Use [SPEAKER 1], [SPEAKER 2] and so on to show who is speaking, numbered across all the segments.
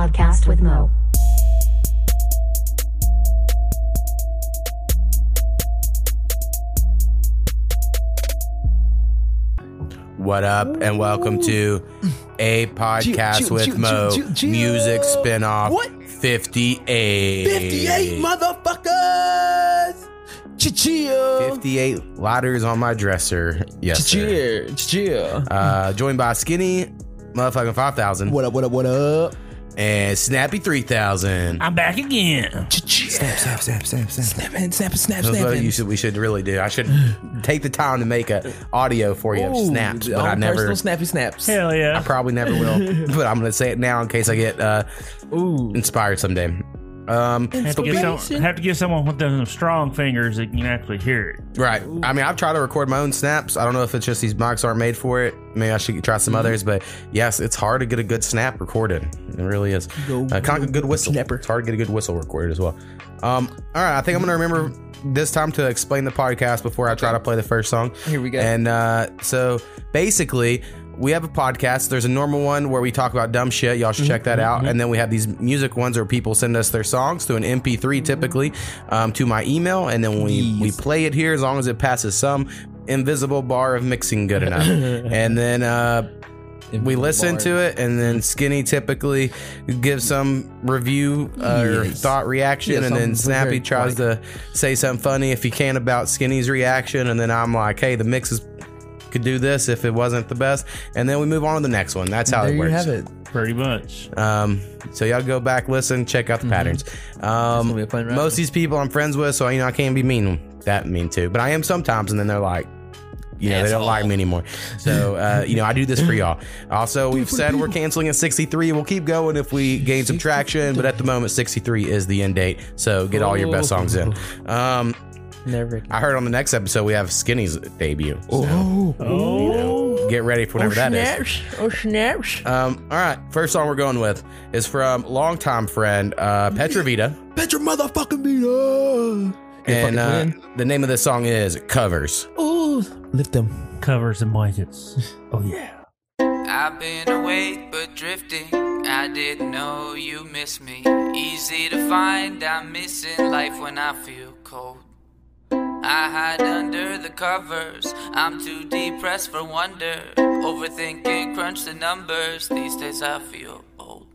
[SPEAKER 1] podcast with Mo.
[SPEAKER 2] What up, and welcome to a podcast with Mo music spinoff.
[SPEAKER 3] What?
[SPEAKER 2] 58.
[SPEAKER 3] 58 motherfuckers! Chill.
[SPEAKER 2] 58 ladders on my dresser. Yes. sir.
[SPEAKER 3] Chill. Chill.
[SPEAKER 2] Uh, joined by Skinny, motherfucking 5000,
[SPEAKER 3] What up, what up, what up?
[SPEAKER 2] And Snappy 3000.
[SPEAKER 4] I'm back again.
[SPEAKER 3] Snap, snap, snap, snap, snap. Snap, snap, snap, snap,
[SPEAKER 2] That's what
[SPEAKER 3] snap.
[SPEAKER 2] you should, we should really do. I should take the time to make a audio for you of snaps, but I never,
[SPEAKER 3] Personal snappy snaps.
[SPEAKER 4] Hell yeah.
[SPEAKER 2] I probably never will. but I'm gonna say it now in case I get uh,
[SPEAKER 3] Ooh.
[SPEAKER 2] inspired someday. Um,
[SPEAKER 4] have, to get some, have to get someone with those strong fingers that can actually hear it.
[SPEAKER 2] Right. I mean, I've tried to record my own snaps. I don't know if it's just these mics aren't made for it. Maybe I should try some others. But yes, it's hard to get a good snap recorded. It really is.
[SPEAKER 3] Go
[SPEAKER 2] Uh, kind of a good whistle.
[SPEAKER 3] snapper.
[SPEAKER 2] It's hard to get a good whistle recorded as well. Um, all right. I think I'm going to remember this time to explain the podcast before I try to play the first song.
[SPEAKER 3] Here we go.
[SPEAKER 2] And uh, so basically, we have a podcast. There's a normal one where we talk about dumb shit. Y'all should check that
[SPEAKER 3] Mm-hmm.
[SPEAKER 2] out. And then we have these music ones where people send us their songs through an MP3 typically um, to my email, and then we we play it here as long as it passes some invisible bar of mixing good enough. and then uh, we listen to it, and then Skinny typically gives some review uh, or thought reaction,
[SPEAKER 3] Yeah,
[SPEAKER 2] and then Snappy tries to say something funny if he can about Skinny's reaction, and then I'm like, hey, the mix is could do this if it wasn't the best, and then we move on to the next one. That's how
[SPEAKER 3] there
[SPEAKER 2] it
[SPEAKER 3] you
[SPEAKER 2] works.
[SPEAKER 3] have it.
[SPEAKER 4] Pretty much.
[SPEAKER 2] Um, so y'all go back, listen, check out the patterns. Um,
[SPEAKER 3] Mm-hmm. be a fun ride.
[SPEAKER 2] most of these people I'm friends with, so you know I can't be mean that mean too, but I am sometimes, and then they're like. You know, they don't like me anymore. So, uh, you know, I do this for y'all. Also, we've said we're canceling at 63. We'll keep going if we gain some traction, but at the moment, 63 is the end date. So get all your best songs in. Um,
[SPEAKER 3] Never again.
[SPEAKER 2] I heard on the next episode we have Skinny's debut. So
[SPEAKER 3] Oh.
[SPEAKER 4] Oh.
[SPEAKER 2] get ready for whenever that is.
[SPEAKER 3] Oh, snaps.
[SPEAKER 2] Um, all right, first song we're going with is from longtime friend uh, Petravita,
[SPEAKER 3] Bet your motherfucking Vita.
[SPEAKER 2] and uh, the name of this song is "Covers."
[SPEAKER 3] Ooh. Lift them.
[SPEAKER 4] Covers and blankets. Oh, yeah.
[SPEAKER 5] I've been awake but drifting. I didn't know you miss me. Easy to find, I'm missing life when I feel cold. I hide under the covers. I'm too depressed for wonder. Overthinking, crunch the numbers. These days I feel old.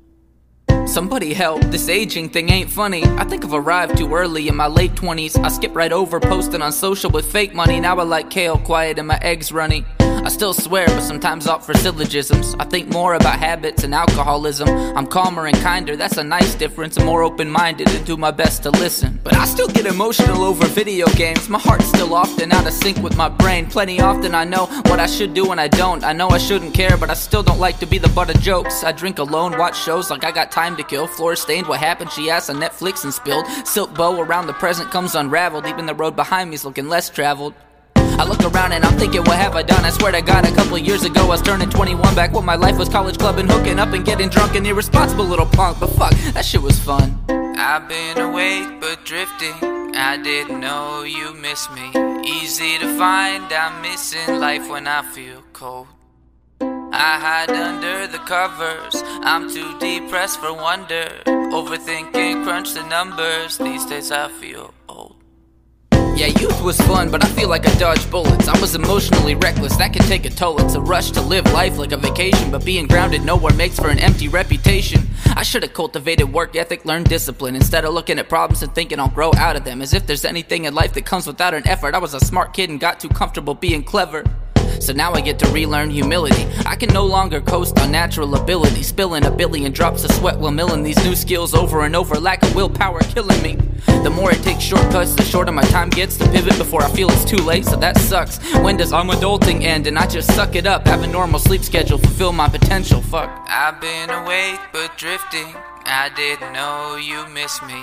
[SPEAKER 5] Somebody help, this aging thing ain't funny. I think I've arrived too early in my late 20s. I skip right over posting on social with fake money. Now I like kale, quiet and my eggs runny. I still swear, but sometimes opt for syllogisms. I think more about habits and alcoholism. I'm calmer and kinder, that's a nice difference. I'm more open minded and do my best to listen. But I still get emotional over video games. My heart's still often out of sync with my brain. Plenty often I know what I should do and I don't. I know I shouldn't care, but I still don't like to be the butt of jokes. I drink alone, watch shows like I got time to kill. Floor stained, what happened? She asked on Netflix and spilled. Silk bow around the present comes unraveled. Even the road behind me's looking less traveled. I look around and I'm thinking, what have I done? I swear to God, a couple years ago I was turning 21 back when my life was college clubbing, hooking up and getting drunk and irresponsible little punk. But fuck, that shit was fun. I've been awake but drifting. I didn't know you miss me. Easy to find, I'm missing life when I feel cold. I hide under the covers. I'm too depressed for wonder. Overthinking, crunch the numbers. These days I feel old. Yeah, youth was fun, but I feel like I dodged bullets. I was emotionally reckless, that can take a toll. It's a rush to live life like a vacation, but being grounded nowhere makes for an empty reputation. I should have cultivated work ethic, learned discipline, instead of looking at problems and thinking I'll grow out of them. As if there's anything in life that comes without an effort. I was a smart kid and got too comfortable being clever. So now I get to relearn humility. I can no longer coast on natural ability, spilling a billion drops of sweat while milling these new skills over and over. Lack of willpower killing me. The more I take shortcuts, the shorter my time gets to pivot before I feel it's too late. So that sucks. When does I'm adulting end and I just suck it up? Have a normal sleep schedule, fulfill my potential. Fuck. I've been awake but drifting. I didn't know you miss me.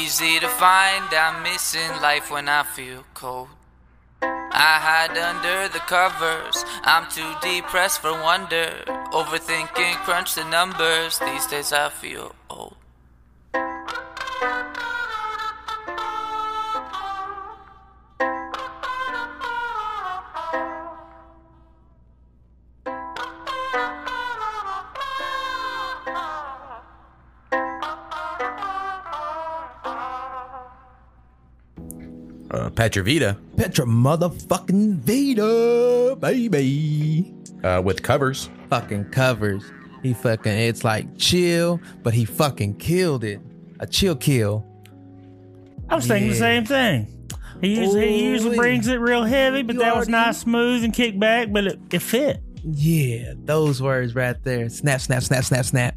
[SPEAKER 5] Easy to find, I'm missing life when I feel cold. I hide under the covers. I'm too depressed for wonder. Overthinking, crunch the numbers. These days I feel old.
[SPEAKER 2] Uh, Petravita
[SPEAKER 3] Petra motherfucking Vita, baby.
[SPEAKER 2] uh, with covers.
[SPEAKER 3] Fucking covers. He fucking, it's like chill, but he fucking killed it. A chill kill.
[SPEAKER 4] I was thinking the same thing. He usually, he usually brings it real heavy, but
[SPEAKER 3] You
[SPEAKER 4] that was
[SPEAKER 3] already-
[SPEAKER 4] nice, smooth, and kick back, but it, it fit.
[SPEAKER 3] Yeah, those words right there. Snap, snap, snap, snap, snap.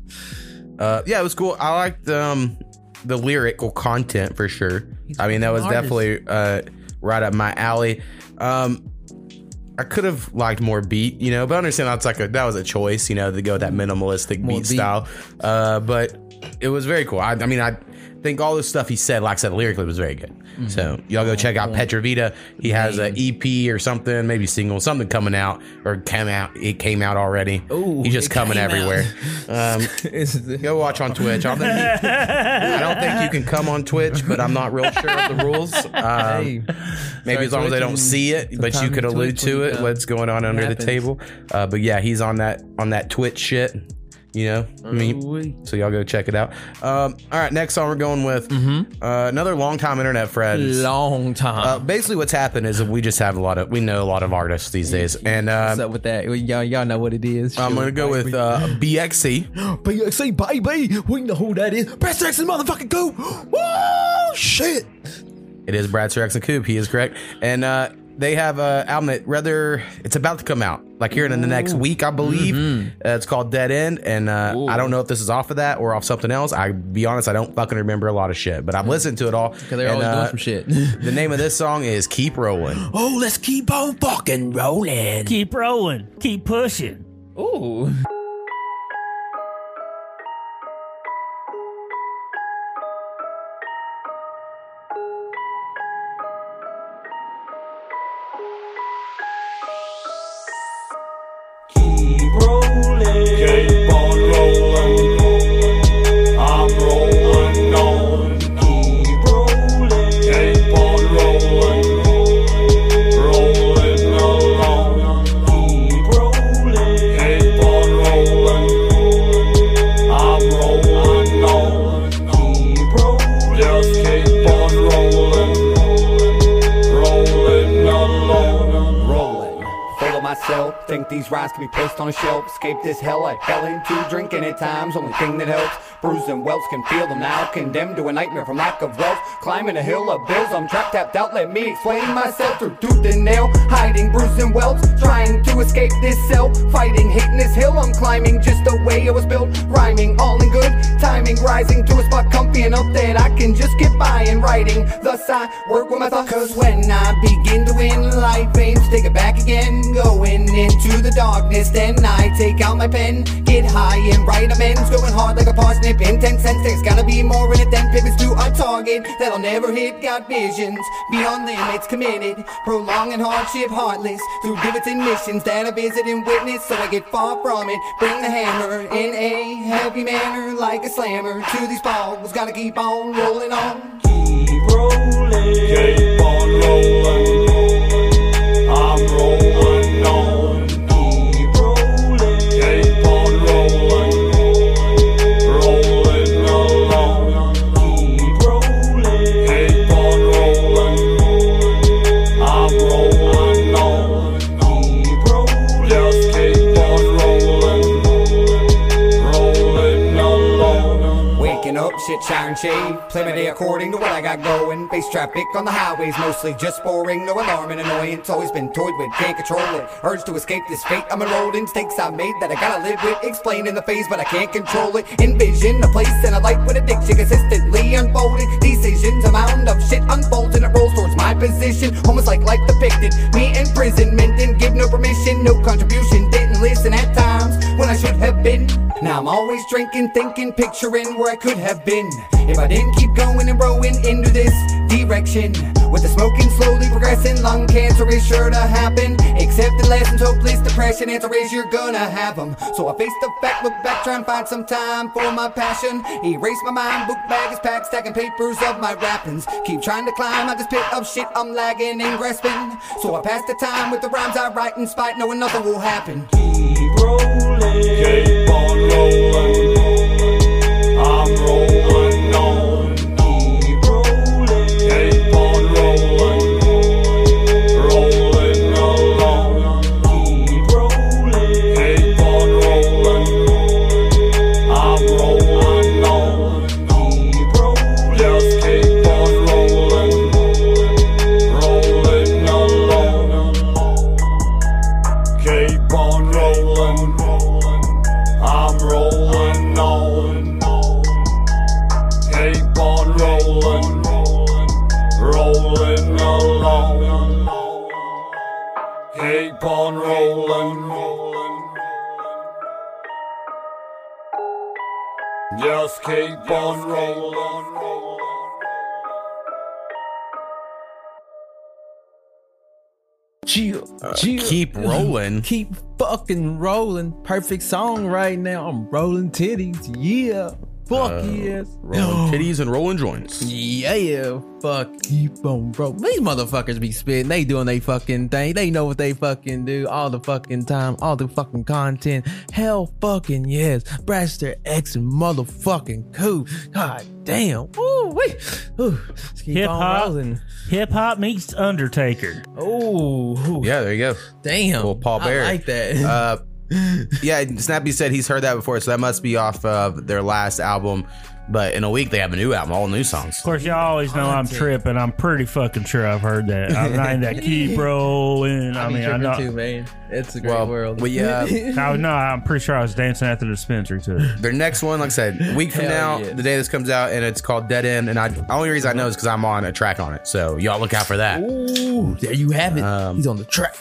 [SPEAKER 2] Uh, yeah, it was cool. I liked um, the lyrical content for sure.
[SPEAKER 3] He's
[SPEAKER 2] I mean, that was
[SPEAKER 3] artist.
[SPEAKER 2] definitely uh, right up my alley. Um, I could have liked more beat, you know, but I understand that's like a that was a choice, you know, to go with that minimalistic beat,
[SPEAKER 3] beat.
[SPEAKER 2] style. Uh, but it was very cool. I, I mean, I think all the stuff he said, like I said, lyrically was very good.
[SPEAKER 3] Mm-hmm.
[SPEAKER 2] So y'all go check out Petravita. He has an EP or something, maybe single, something coming out or came out. It came out already.
[SPEAKER 3] Ooh,
[SPEAKER 2] He's just coming everywhere. Um, Go watch on Twitch. I don't, think you, I don't think you can come on Twitch, but I'm not real sure of the rules. Um, maybe as long as they don't see it, but you could allude to it. What's going on under the table? Uh, but yeah, he's on that on that Twitch shit. You know, I mean, so y'all go check it out. Um, all right, next song we're going with uh, another longtime internet friend.
[SPEAKER 3] long time.
[SPEAKER 2] Uh, basically, what's happened is we just have a lot of we know a lot of artists these days, and uh,
[SPEAKER 3] What's up with that? Y'all, y'all know what it is.
[SPEAKER 2] I'm gonna go with uh, BXC.
[SPEAKER 3] BXC, baby. We know who that is. Brad Jackson, motherfucking go. Whoa, shit.
[SPEAKER 2] It is Brad Rex and Coop. He is correct. And uh, they have a album that rather it's about to come out, like here in the next week, I believe. Uh, it's called Dead End, and uh, I don't know if this is off of that or off something else. I be honest, I don't fucking remember a lot of shit, but I've listened to it all.
[SPEAKER 3] Because they're
[SPEAKER 2] And,
[SPEAKER 3] always
[SPEAKER 2] uh,
[SPEAKER 3] doing some shit.
[SPEAKER 2] The name of this song is "Keep Rolling."
[SPEAKER 3] oh, let's keep on fucking rolling.
[SPEAKER 4] Keep rolling, keep pushing.
[SPEAKER 3] Ooh.
[SPEAKER 6] Myself, think these rhymes can be placed on a shelf. Escape this hell I fell into, drinking at times, only thing that helps. Bruised and welts can feel them now, condemned to a nightmare from lack of wealth. Climbing a hill of bills, I'm trapped, tapped out, let me explain myself through tooth and nail. Hiding bruised and welts, trying to escape this cell. Fighting, hitting this hill I'm climbing, just the way it was built. Rhyming, all in good timing, rising to a spot comfy enough that I can just get by and writing. Thus I work with my thoughts, cause when I begin to win, life aims, take it back again. Going into the darkness, then I take out my pen, get high and write amends. Going hard like a parsnip in 10 cents. There's gotta be more in it than pivots to a target that'll never hit. Got visions beyond limits, committed, prolonging hardship, heartless. Through divots and missions that I visit and witness, so I get far from it. Bring the hammer in a heavy manner, like a slammer to these balls. Gotta keep on rolling on.
[SPEAKER 1] Keep rolling. Keep on rolling.
[SPEAKER 6] Shit, shower and shave. Play my day according to what I got going. Face traffic on the highways, mostly just boring. No alarm and annoyance. Always been toyed with, can't control it. Urge to escape this fate. I'm enrolled in stakes I've made that I gotta live with. Explain in the phase, but I can't control it. Envision a place and a life with addiction consistently unfolding. Decisions, a mound of shit unfolds and it rolls towards my position. Almost like life depicted. Me imprisonment didn't give no permission, no contribution. Didn't listen at times when I should have been. Now I'm always drinking, thinking, picturing where I could have been. If I didn't keep going and rowing into this direction. With the smoking slowly progressing, lung cancer is sure to happen. Except Accepted lessons, hopeless depression, answer is you're gonna have them. So I face the fact, look back, try and find some time for my passion. Erase my mind, book bag is packed, stacking papers of my rappings. Keep trying to climb out this pit of shit I'm lagging and grasping. So I pass the time with the rhymes I write in spite, knowing nothing will happen.
[SPEAKER 1] Rolling. Keep on rolling. Keep on rolling. rolling. Just keep on rolling.
[SPEAKER 3] Chill. Uh,
[SPEAKER 2] keep rolling.
[SPEAKER 3] Keep fucking rolling. Perfect song right now. I'm rolling titties. Yeah. Fuck yes.
[SPEAKER 2] Rolling titties and rolling joints.
[SPEAKER 3] Yeah, fuck, keep on bro. These motherfuckers be spitting. They doing they fucking thing. They know what they fucking do all the fucking time, all the fucking content. Hell fucking yes. Bradster X and motherfucking cool. God damn. Woo, wait. Ooh, let's keep
[SPEAKER 4] Hip hop, hip hop meets Undertaker.
[SPEAKER 3] Oh,
[SPEAKER 2] Yeah, there you go.
[SPEAKER 3] damn.
[SPEAKER 2] Well, Paul Bear.
[SPEAKER 3] I like that.
[SPEAKER 2] Uh, yeah, Snappy said he's heard that before, so that must be off of their last album. But in a week, they have a new album, all new songs.
[SPEAKER 4] Of course, y'all always know I'm tripping. I'm pretty fucking sure I've heard that. I'm not that keep rolling. I,
[SPEAKER 3] I
[SPEAKER 4] mean, I
[SPEAKER 3] tripping
[SPEAKER 4] know.
[SPEAKER 3] too, man. It's a great
[SPEAKER 2] Well,
[SPEAKER 3] world.
[SPEAKER 2] But yeah,
[SPEAKER 4] I no, I'm pretty sure I was dancing at the dispensary too.
[SPEAKER 2] Their next one, like I said, a week from
[SPEAKER 3] Hell
[SPEAKER 2] now,
[SPEAKER 3] yeah.
[SPEAKER 2] the day this comes out, and it's called Dead End. And I, the only reason I know is because I'm on a track on it. So y'all look out for that.
[SPEAKER 3] Ooh, there you have it.
[SPEAKER 2] Um,
[SPEAKER 3] He's on the track.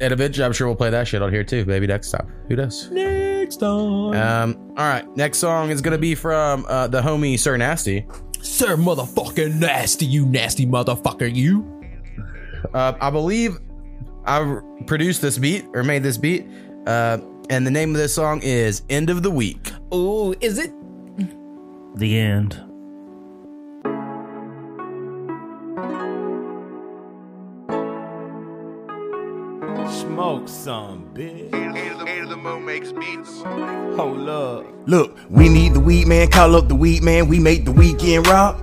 [SPEAKER 2] And eventually, I'm sure we'll play that shit on here too, maybe next time. Who knows?
[SPEAKER 3] Next time.
[SPEAKER 2] Um, all right, next song is gonna be from uh, the homie Sir Nasty.
[SPEAKER 3] Sir motherfucking nasty, you nasty motherfucker, you.
[SPEAKER 2] Uh, I believe I produced this beat or made this beat, uh, and the name of this song is "End of the Week."
[SPEAKER 3] Oh, is it?
[SPEAKER 4] The end.
[SPEAKER 1] Smoke some, bitch.
[SPEAKER 7] Hold
[SPEAKER 1] Hold up.
[SPEAKER 7] Look, we need the weed man, call up the weed man, we make the weekend rock.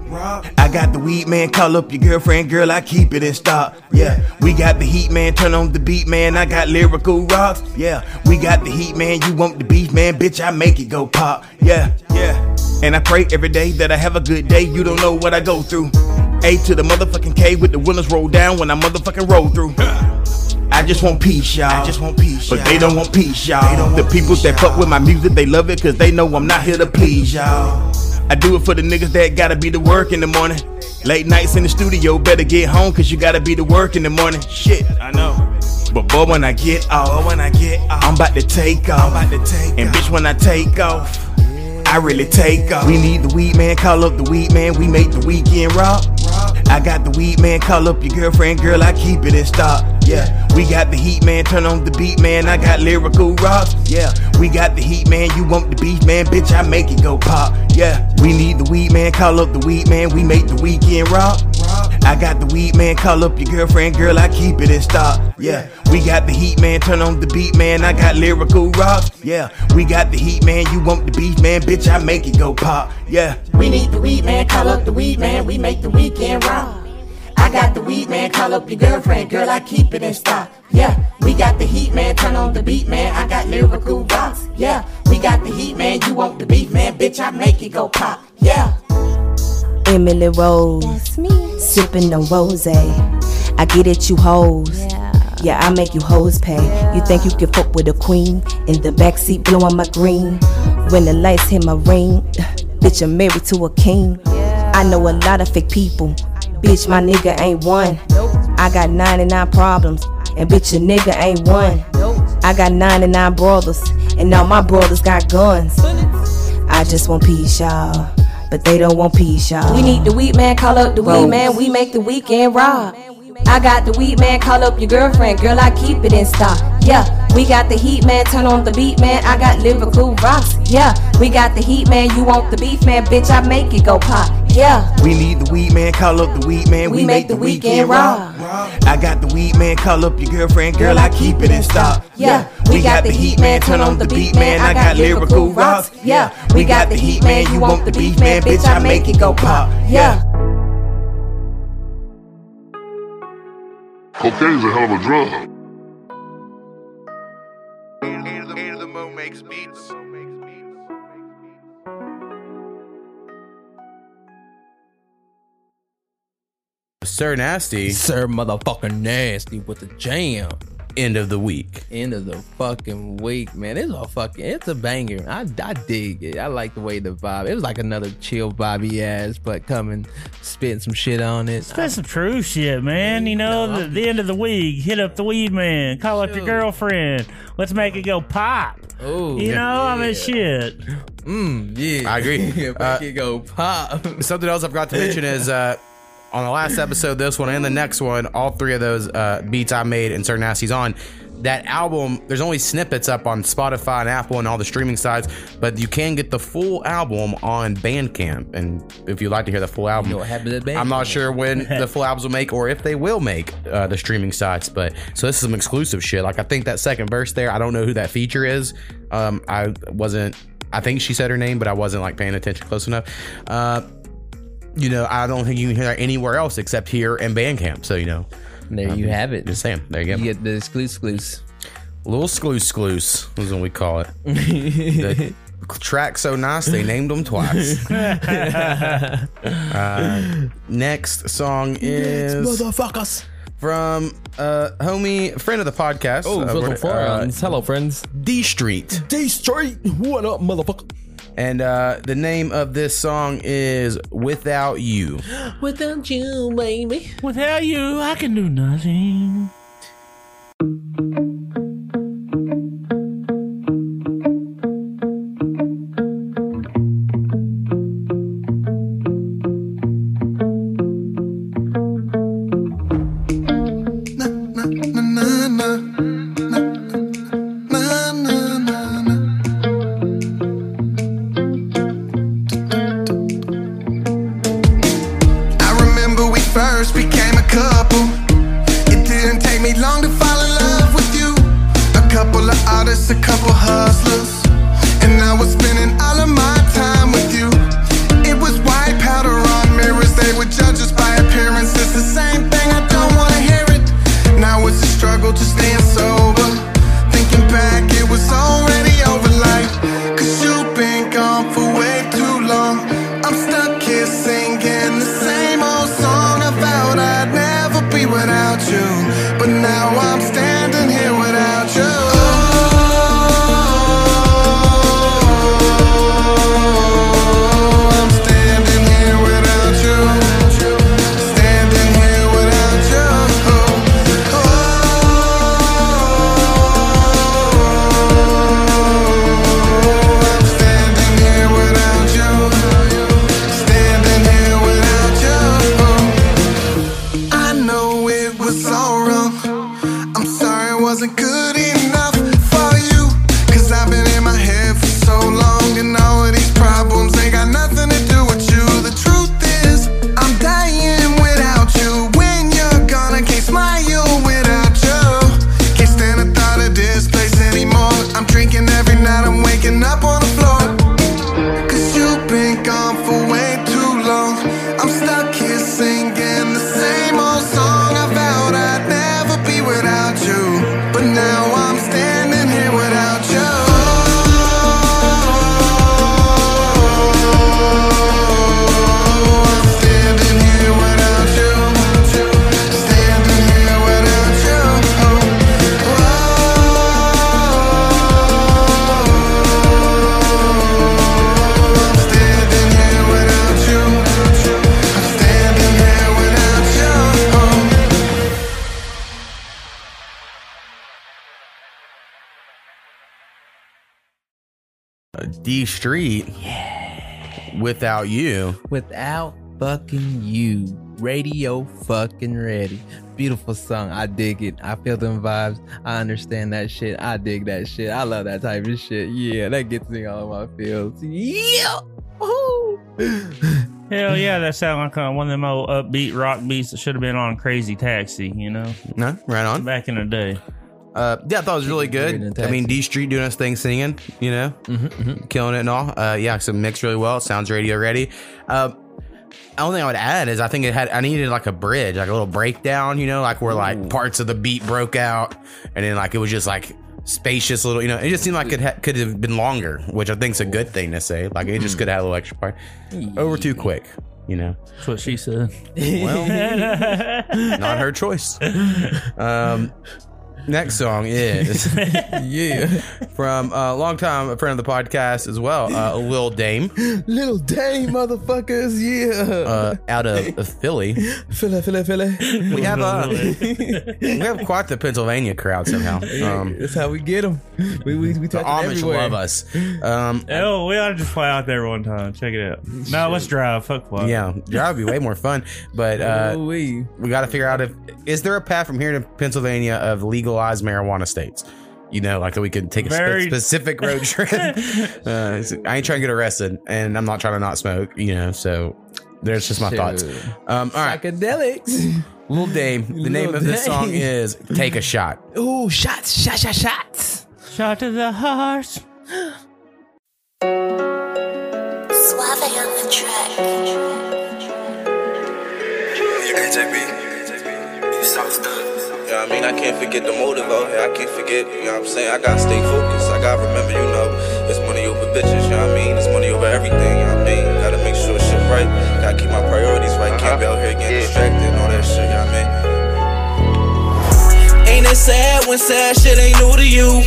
[SPEAKER 7] I got the weed man, call up your girlfriend, girl, I keep it in stock. Yeah, we got the heat man, turn on the beat man, I got lyrical rocks. Yeah, we got the heat man, you want the beef man, bitch, I make it go pop. Yeah, yeah. And I pray every day that I have a good day, you don't know what I go through. A to the motherfucking K with the windows roll down when I motherfucking roll through. I just want peace, y'all. I just want peace, but they don't want peace, y'all. the people that fuck with my music, they love it cause they know I'm not here to please y'all. I do it for the niggas that gotta be to work in the morning. Late nights in the studio, better get home cause you gotta be to work in the morning. Shit, I know. But boy, when I get off, when I get off, I'm about to take off. I'm about to take and bitch, when I take off, I really take off. We need the weed man, call up the weed man, we make the weekend rock. I got the weed man, call up your girlfriend, girl, I keep it in stock. Yeah, we got the heat man, turn on the beat man, I got lyrical rocks. Yeah, we got the heat man, you want the beef man, bitch, I make it go pop. Yeah, we need the weed man, call up the weed man, we make the weekend rock. I got the weed man, call up your girlfriend, girl, I keep it in stock. Yeah, we got the heat man, turn on the beat man, I got lyrical rocks. Yeah, we got the heat man, you want the beef man, bitch, I make it go pop. Yeah,
[SPEAKER 8] We need the weed man, call up the weed man, we make the weekend rock. I got the weed man, call up your girlfriend, girl, I keep it in stock. Yeah, we got the heat man, turn on the beat man, I got lyrical rocks. Yeah, we got the heat man, you want the beef man, bitch, I make it go pop. Yeah.
[SPEAKER 9] Emily Rose,
[SPEAKER 10] That's me.
[SPEAKER 9] sipping on rose. I get it, you hoes.
[SPEAKER 10] Yeah.
[SPEAKER 9] Yeah, I make you hoes pay. You think you can fuck with a queen in the backseat blowing my green? When the lights hit my ring, bitch, I'm married to a king. Yeah. I know a lot of fake people. Bitch, my nigga ain't one. I got 99 problems, and bitch, your nigga ain't one. I got 99 brothers, and all my brothers got guns. I just want peace, y'all. But they don't want peace, y'all.
[SPEAKER 10] We need the weed man, call up the
[SPEAKER 9] Rose.
[SPEAKER 10] weed man, we make the weekend rock. I got the weed man, call up your girlfriend, girl, I keep it in stock. Yeah, we got the heat man, turn on the beat man, I got lyrical rocks. Yeah, we got the heat man, you want the beef man, bitch, I make it go pop. Yeah,
[SPEAKER 7] we need the weed man, call up the weed man, we, make the weekend rock. I got the weed man, call up your girlfriend, girl, I keep it in stock.
[SPEAKER 10] Yeah, we got the heat man, turn on the beat man, I got lyrical rocks. Yeah, we got the heat man, you want the beef man, bitch, I make it go pop. Yeah.
[SPEAKER 11] Cocaine's a hell of a drug.
[SPEAKER 2] Sir Nasty.
[SPEAKER 3] Sir motherfucking nasty with the jam.
[SPEAKER 2] end of the week.
[SPEAKER 3] End of the fucking week, man. It's a fucking, it's a banger. I, I dig it. I like the way the vibe. It was like another chill Bobby ass, but coming, spitting some shit on it.
[SPEAKER 12] That's some true shit, man. You know, the, the end of the week, hit up the weed man, call up your girlfriend. Let's make it go pop.
[SPEAKER 3] Oh,
[SPEAKER 12] You know, I mean, shit.
[SPEAKER 3] Mm, yeah.
[SPEAKER 2] I agree.
[SPEAKER 3] Make
[SPEAKER 2] Uh,
[SPEAKER 3] it go pop.
[SPEAKER 2] Something else I forgot to mention is uh, on the last episode, this one and the next one, all three of those uh, beats I made and Sir Nasty's on. That album, there's only snippets up on Spotify and Apple and all the streaming sites, but you can get the full album on Bandcamp. And if you'd like to hear the full album,
[SPEAKER 3] know what happened at
[SPEAKER 2] I'm not sure when the full albums will make or if they will make uh, the streaming sites. But so this is some exclusive shit. Like I think that second verse there, I don't know who that feature is. Um, I wasn't. I think she said her name, but I wasn't like paying attention close enough. Uh, you know, I don't think you can hear that anywhere else except here in Bandcamp. So you know,
[SPEAKER 3] There you have it.
[SPEAKER 2] just saying. There you go.
[SPEAKER 3] You get the exclusive.
[SPEAKER 2] Little scloose scloose is what we call it. the track so nice they named them twice. uh, next song is
[SPEAKER 3] Motherfuckers.
[SPEAKER 2] from uh homie friend of the podcast.
[SPEAKER 3] Oh,
[SPEAKER 2] uh,
[SPEAKER 3] little
[SPEAKER 2] uh,
[SPEAKER 3] friends. Hello, friends.
[SPEAKER 2] Dstreet.
[SPEAKER 3] D Street. What up, motherfucker?
[SPEAKER 2] And uh the name of this song is Without You.
[SPEAKER 3] Without you, baby.
[SPEAKER 12] Without you, I can do nothing.
[SPEAKER 13] Dstreet. Without you. Without
[SPEAKER 3] fucking you. Radio fucking ready. Beautiful song. I dig it. I feel them vibes. I understand that shit. I dig that shit. I love that type of shit. Yeah, that gets me all of my feels. Yeah. Woo.
[SPEAKER 12] Hell yeah, that sound like uh, one of them old upbeat rock beats that should have been on Crazy Taxi, you know?
[SPEAKER 2] No, right on.
[SPEAKER 12] Back in the day.
[SPEAKER 2] Uh, yeah, I thought it was really good. I mean. Dstreet doing his thing, singing, you know, killing it and all. Uh, yeah, so mixed really well. Sounds radio ready. Uh, only thing I would add is I think it had I needed like a bridge, like a little breakdown, you know, like where like parts of the beat broke out, and then like it was just like spacious little, you know. It just seemed like it ha- could have been longer, which I think's a good thing to say. Like it just could have had a little extra part. Over too quick, you know.
[SPEAKER 12] That's what she said.
[SPEAKER 2] Well, not her choice. Um, Next song is
[SPEAKER 3] yeah
[SPEAKER 2] from a long time a friend of the podcast as well, uh, Lil Dame,
[SPEAKER 3] Little Dame motherfuckers, yeah.
[SPEAKER 2] uh, out of, of Philly.
[SPEAKER 3] Philly, Philly, Philly.
[SPEAKER 2] We have uh, we have quite the Pennsylvania crowd somehow. Um,
[SPEAKER 3] That's how we get them. We we, we
[SPEAKER 2] the
[SPEAKER 3] touch it
[SPEAKER 2] Amish
[SPEAKER 3] everywhere.
[SPEAKER 2] love us. Um,
[SPEAKER 4] Oh, we ought to just fly out there one time. Check it out. No, let's drive. Fuck fly.
[SPEAKER 2] yeah, that would be way more fun. But uh,
[SPEAKER 3] Oh, we.
[SPEAKER 2] we got to figure out if is there a path from here to Pennsylvania of legalized marijuana states. You know, like that we could take a spe- specific road trip. uh, I ain't trying to get arrested, and I'm not trying to not smoke. You know, so there's just my thoughts. Um, all right,
[SPEAKER 3] Psychedelics.
[SPEAKER 2] Lil Dame. The name
[SPEAKER 3] Lil
[SPEAKER 2] of this song is "Take a Shot."
[SPEAKER 3] Ooh, shots, shots, shots, shots.
[SPEAKER 4] Shot to the heart.
[SPEAKER 14] Suave on the track.
[SPEAKER 15] AJB, you sound stuck. You know what I mean? I can't forget the motive out here. I can't forget, you know what I'm saying? I gotta stay focused. I gotta remember, you know, it's money over bitches, you know what I mean? It's money over everything, you know what I mean? Gotta make sure shit right. Gotta keep my priorities right. Can't be out here getting uh-huh. distracted and all that shit, you know what I mean? Ain't it sad when sad shit ain't new to you?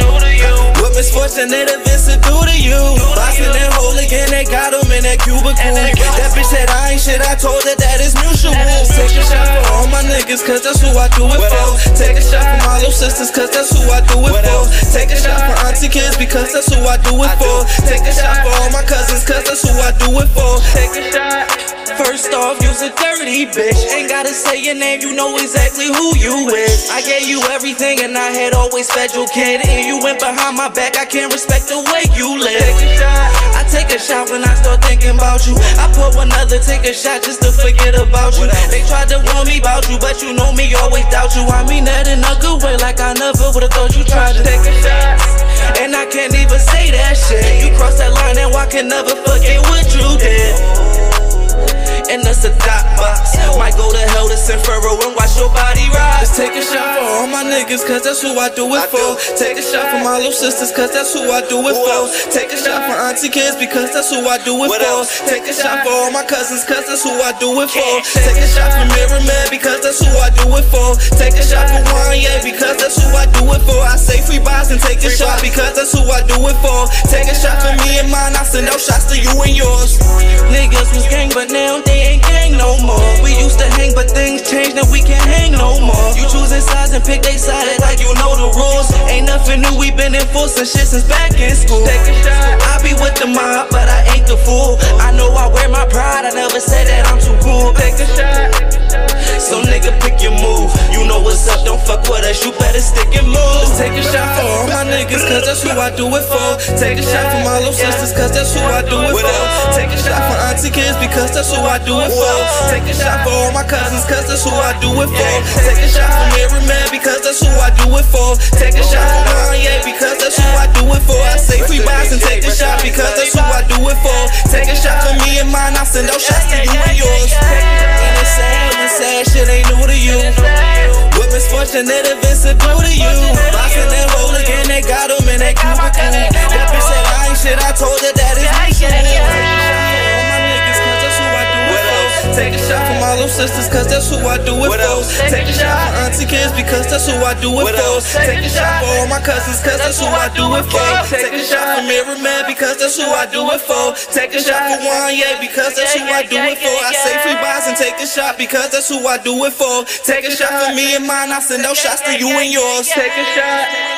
[SPEAKER 15] What misfortune that events to do to you? Boxing that hole again, they got him in that cubicle. That bitch said I ain't shit, I told her that is mutual. Take a shot for all my niggas, cause that's who I do it for. Take a shot for my little sisters, cause that's who I do it for. Take a shot for auntie kids, because that's who I do it for. Take a shot for all my cousins, cause that's who I do it for. Take a shot. First off, you's a dirty bitch. Ain't gotta say your name, you know exactly who you is. I gave you everything and I had always fed your kid. And you went behind my back, I can't respect the way you live. I take a shot when I start thinking about you. I put one other, take a shot just to forget about you. They tried to warn me about you, but you know me, always doubt you. I mean that in a good way, like I never would've thought you tried to take a shot. And I can't even say that shit. You crossed that line and I can never forget what you did. And that's a dot box. Might go to hell to send furrow and watch your body rise. Just take a shot for all my niggas, cause that's who I do it for. Take a shot for my little sisters, cause that's who I do it for. Take a shot for auntie kids, because that's who I do it for. Take a shot for all my cousins, cause that's who I do it for. Take a shot for Mirror Man, because that's who I do it for. Take a shot for Wanye, because that's who I do it for. I say free buys and take a shot, because that's who I do it for. Take a shot for me and mine, I send out shots to you and yours. Niggas was gang, but now they ain't gang no more. We used to hang, but things changed, and we can't hang no more. You choosing sides and pick they side, like you know the rules. Ain't nothing new, we been enforcing shit since back in school. Take a shot. I be with the mob, but I ain't the fool. I know I wear my pride, I never said that I'm too cool. Take a shot. So nigga, pick your move. You know what's up, don't fuck with us, you better stick and move. Let's take a shot for all my niggas, cause that's who I do it for. Take a shot for my little sisters, cause that's who I do it for. Take a shot for auntie kids, because that's who I do it for. Take a shot for all my cousins, cause that's who I do it for. Take a shot for Mirror Man, because that's who I do it for. Take a shot for Kanye, because that's who I do it for. I say free buys and take a shot, because that's who I do it for. Take a shot for me and mine, I send out shots to you and yours. And it's sad when sad shit ain't new to you. What misfortune that events to do to you? Boxing and roll again, they got him in that cubicle. That bitch said I ain't shit, I told her that is me. Take a shot for my little sisters, cause that's who I do it for. Take a shot for auntie kids, because that's who I do it for. Take a shot for all my cousins, cause that's who I do it for. Take a shot for Mirror Man, because that's who I do it for. Take a shot for Wanye, because that's who I do it for. I say free buys and take a shot, because that's who I do it for. Take a shot for me and mine, I send out shots to you and yours. Take a shot.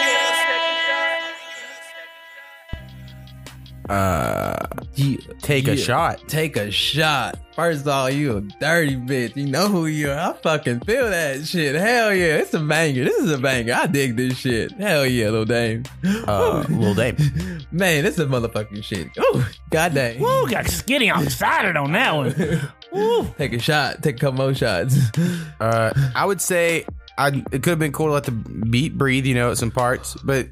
[SPEAKER 2] Uh,
[SPEAKER 3] Yeah,
[SPEAKER 2] take a shot.
[SPEAKER 3] Take a shot. First of all, you a dirty bitch. You know who you are. I fucking feel that shit. Hell yeah. It's a banger. This is a banger. I dig this shit. Hell yeah, little Dame.
[SPEAKER 2] Uh, Lil Dame.
[SPEAKER 3] Man, this is motherfucking shit. Oh, goddamn.
[SPEAKER 4] Woo, got skinny. I'm excited on that one. Woo.
[SPEAKER 3] Take a shot. Take a couple more shots.
[SPEAKER 2] Uh, I would say I it could have been cool to let the beat breathe, you know, at some parts, but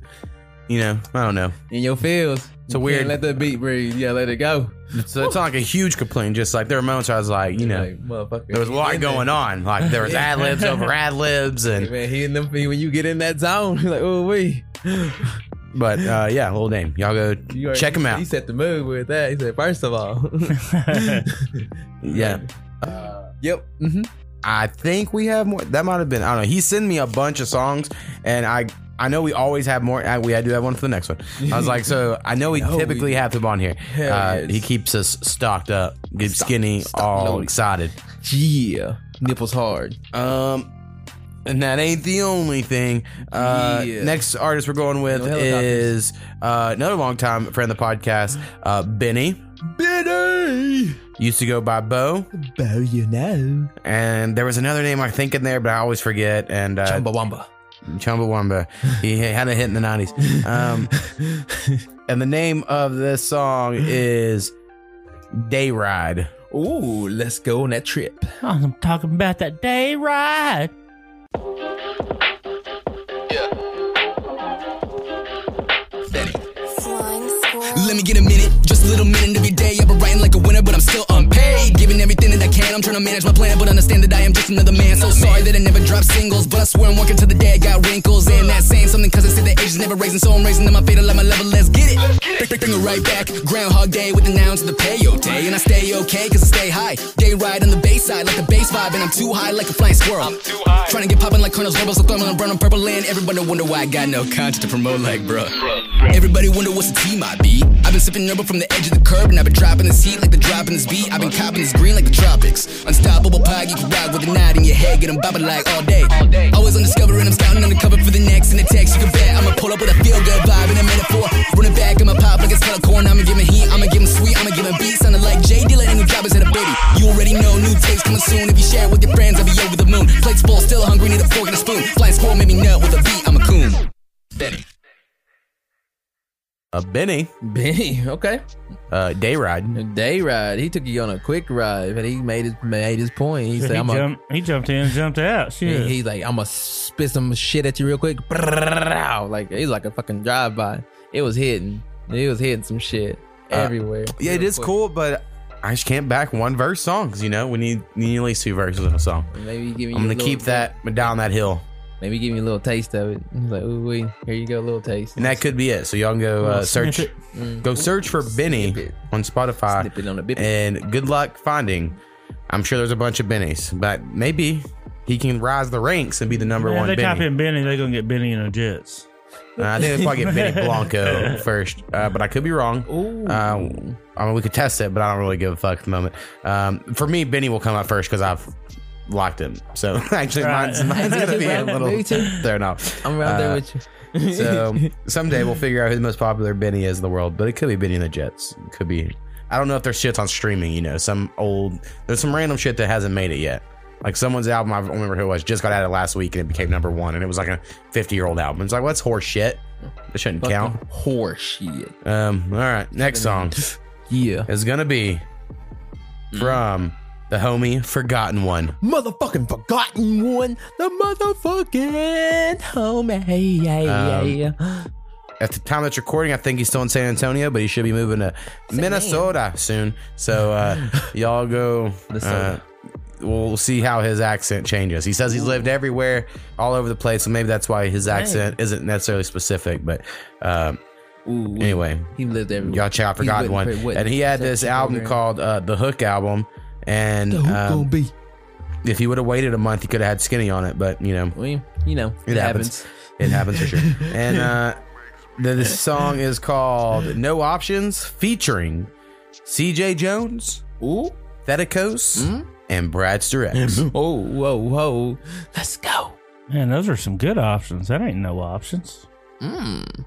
[SPEAKER 2] you know, I don't know.
[SPEAKER 3] In your feels.
[SPEAKER 2] It's a
[SPEAKER 3] You
[SPEAKER 2] weird-
[SPEAKER 3] can't Let the beat breathe. Yeah, let it go.
[SPEAKER 2] It's, it's not like a huge complaint. Just like there were moments I was like, you know,
[SPEAKER 3] Like,
[SPEAKER 2] there was a lot going on. Like there was ad libs over ad libs, and
[SPEAKER 3] Man, hitting them feet when you get in that zone. You're like, oh, we.
[SPEAKER 2] but uh, yeah, Lil Dame, y'all go
[SPEAKER 3] already-
[SPEAKER 2] check him out.
[SPEAKER 3] He set the mood with that. He said, first of all.
[SPEAKER 2] Yeah,
[SPEAKER 3] yep. hmm
[SPEAKER 2] I think we have more. That might have been. I don't know. He sent me a bunch of songs, and I I know we always have more. We do have one for the next one. I was like, so I know we
[SPEAKER 3] No,
[SPEAKER 2] typically
[SPEAKER 3] we-
[SPEAKER 2] have him on here.
[SPEAKER 3] Hell
[SPEAKER 2] Uh,
[SPEAKER 3] yes.
[SPEAKER 2] he keeps us stocked up, get
[SPEAKER 3] Stock-
[SPEAKER 2] skinny,
[SPEAKER 3] stock
[SPEAKER 2] all
[SPEAKER 3] loaded.
[SPEAKER 2] excited.
[SPEAKER 3] Yeah, nipples hard.
[SPEAKER 2] Um, and that ain't the only thing. Uh,
[SPEAKER 3] Yeah.
[SPEAKER 2] Next artist we're going with
[SPEAKER 3] No helicopters.
[SPEAKER 2] is uh, another longtime friend of the podcast, uh, Benny.
[SPEAKER 3] Benny,
[SPEAKER 2] Used to go by Bo,
[SPEAKER 3] Bo, you know,
[SPEAKER 2] and there was another name I think in there, but I always forget. And uh,
[SPEAKER 3] Chumbawamba.
[SPEAKER 2] Chumbawamba. He had a hit in the nineties. Um, and the name of this song is "Day Ride."
[SPEAKER 3] Ooh, let's go on that trip.
[SPEAKER 4] I'm talking about that day ride. Yeah.
[SPEAKER 16] Let me get a minute, just a little minute every day. I've been writing like a winner, but I'm still unpaid. Giving everything that I can, I'm trying to manage my plan, but understand that I am just another man. So sorry that I never dropped singles, but I swear I'm working till the day I got wrinkles. And that's saying something, cause I said the age is never raising, so I'm raising them my fatal at my level. Let's get it. Bring, bring, bring it right back. Groundhog Day with the nouns of the peyote. And I stay okay, cause I stay high. Day ride on the bass side, like the bass vibe, and I'm too high like a flying squirrel. I'm too high. Trying to get poppin' like Colonel's Rebels, so throwing on brown on purple land. Everybody wonder why I got no content to promote, like, bruh. Everybody wonder what's the team I be. I've been sipping rubber from the edge of the curb, and I've been dropping this heat like the drop in this beat. I've been copping this green like the tropics. Unstoppable pie, you can rock with a knot in your head, get 'em bobbing like all day. Always undiscovered, I'm scouting undercover for the next. And the text, you can bet I'ma pull up with a feel good vibe and a metaphor. Running back in my pop like it's color corn. I'ma give 'em heat, I'ma give 'em sweet, I'ma give 'em beat. Sounding like J Dilla and new jobbers at a baby. You already know new tapes coming soon. If you share it with your friends, I'll be over the moon. Plates full, still hungry, need a fork and a spoon. Flying squirrel made me nut with a beat, I'm a coon. Benny.
[SPEAKER 2] Uh, Benny,
[SPEAKER 3] Benny, okay.
[SPEAKER 2] uh, Day Ride.
[SPEAKER 3] Day ride. He took you on a quick ride, but he made his made his point. He
[SPEAKER 4] He,
[SPEAKER 3] said, "I'm a."
[SPEAKER 4] jumped, he jumped in and jumped out. Shit.
[SPEAKER 3] He, he's like, I'm gonna spit some shit at you real quick. Like he's like a fucking drive by. It was hitting. It was hitting some shit
[SPEAKER 2] Uh,
[SPEAKER 3] everywhere.
[SPEAKER 2] Yeah, it is
[SPEAKER 3] quick.
[SPEAKER 2] cool, but I just can't back one verse songs. You know, we need need at least two verses in a song.
[SPEAKER 3] Maybe give me.
[SPEAKER 2] I'm gonna
[SPEAKER 3] little-
[SPEAKER 2] keep that down that hill,
[SPEAKER 3] Maybe give me a little taste of it. He's like, ooh, wee, here you go, a little taste.
[SPEAKER 2] and that could be it. So y'all can go uh, search.
[SPEAKER 3] Mm.
[SPEAKER 2] go search for Benny
[SPEAKER 3] Snippet.
[SPEAKER 2] on Spotify,
[SPEAKER 3] Snip it on a bit.
[SPEAKER 2] and good luck finding. I'm sure there's a bunch of Bennies, but maybe he can rise the ranks and be the number
[SPEAKER 4] Man, if
[SPEAKER 2] one
[SPEAKER 4] they type
[SPEAKER 2] Benny.
[SPEAKER 4] in Benny, they're gonna get Benny and the Jets.
[SPEAKER 2] Uh, I think they probably get Benny Blanco first, uh, but I could be wrong.
[SPEAKER 3] Ooh.
[SPEAKER 2] Uh, I mean, we could test it, but I don't really give a fuck at the moment. Um, for me, Benny will come up first because I've locked him. So actually,
[SPEAKER 4] Right.
[SPEAKER 2] mine's, mine's gonna be a
[SPEAKER 3] Me
[SPEAKER 2] little
[SPEAKER 3] too.
[SPEAKER 2] there now.
[SPEAKER 3] I'm right there
[SPEAKER 2] Uh,
[SPEAKER 3] with you.
[SPEAKER 2] so someday we'll figure out who the most popular Benny is in the world, but it could be Benny and the Jets. It could be. I don't know if there's shit's on streaming. You know, some old there's some random shit that hasn't made it yet. Like someone's album, I don't remember who it was, just got added last week and it became number one, and it was like a 50 year old album. It's like, what's horse shit? It shouldn't count.
[SPEAKER 3] Fucking horse shit.
[SPEAKER 2] Um, all right, next song
[SPEAKER 3] Yeah.
[SPEAKER 2] is gonna be from the homie Forgotten One.
[SPEAKER 3] Motherfucking forgotten one. The motherfucking homie. Yeah,
[SPEAKER 2] Um,
[SPEAKER 3] yeah.
[SPEAKER 2] At the time that's recording, I think he's still in San Antonio, but he should be moving to Minnesota soon. So uh, y'all go. Uh, we'll see how his accent changes. He says he's lived everywhere, all over the place, so maybe that's why his accent isn't necessarily specific. But um,
[SPEAKER 3] Ooh,
[SPEAKER 2] anyway,
[SPEAKER 3] he lived everywhere.
[SPEAKER 2] y'all check out Forgotten One, and he had this album
[SPEAKER 3] program.
[SPEAKER 2] called uh, the Hook album. And
[SPEAKER 3] The who
[SPEAKER 2] um,
[SPEAKER 3] gonna be?
[SPEAKER 2] if he would have waited a month, he could have had Skinny on it. But you know,
[SPEAKER 3] Well, you know,
[SPEAKER 2] it, happens. It happens for sure. And uh, the, the song is called "No Options," featuring Ceejay Jonez,
[SPEAKER 3] Ooh.
[SPEAKER 2] Thetikos, and Bradster X.
[SPEAKER 3] Oh, whoa, whoa. Let's go.
[SPEAKER 4] Man, those are some good options. That ain't no options.
[SPEAKER 3] Mm.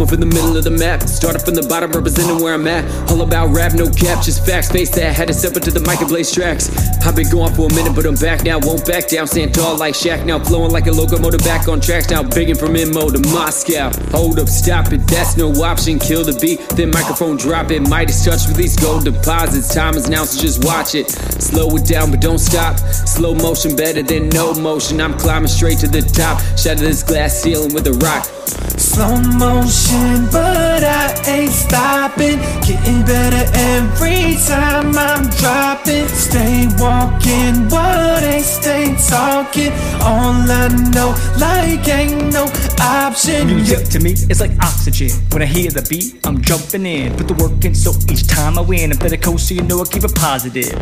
[SPEAKER 17] Up in the middle of the map, started from the bottom, representing where I'm at. All about rap, no cap, just facts. Face that, had to step into the mic and blaze tracks. I've been going for a minute, but I'm back now, won't back down. Stand tall like Shaq now, flowing like a locomotive back on tracks now. Bigging from Inmo to Moscow. Hold up, stop it, that's no option. Kill the beat, then microphone drop it. Midas touch these gold deposits. Time is now, so just watch it. Slow it down, but don't stop. Slow motion better than no motion. I'm climbing straight to the top. Shatter this glass ceiling with a rock.
[SPEAKER 18] Slow motion, but I ain't stopping. Getting better every time I'm dropping. Stay warm walking, what ain't stay talking. All I know, like ain't no option.
[SPEAKER 19] Music to me is like oxygen. When I hear the beat, I'm jumping in. Put the work in, so each time I win, I'm better coast, so you know I keep it positive.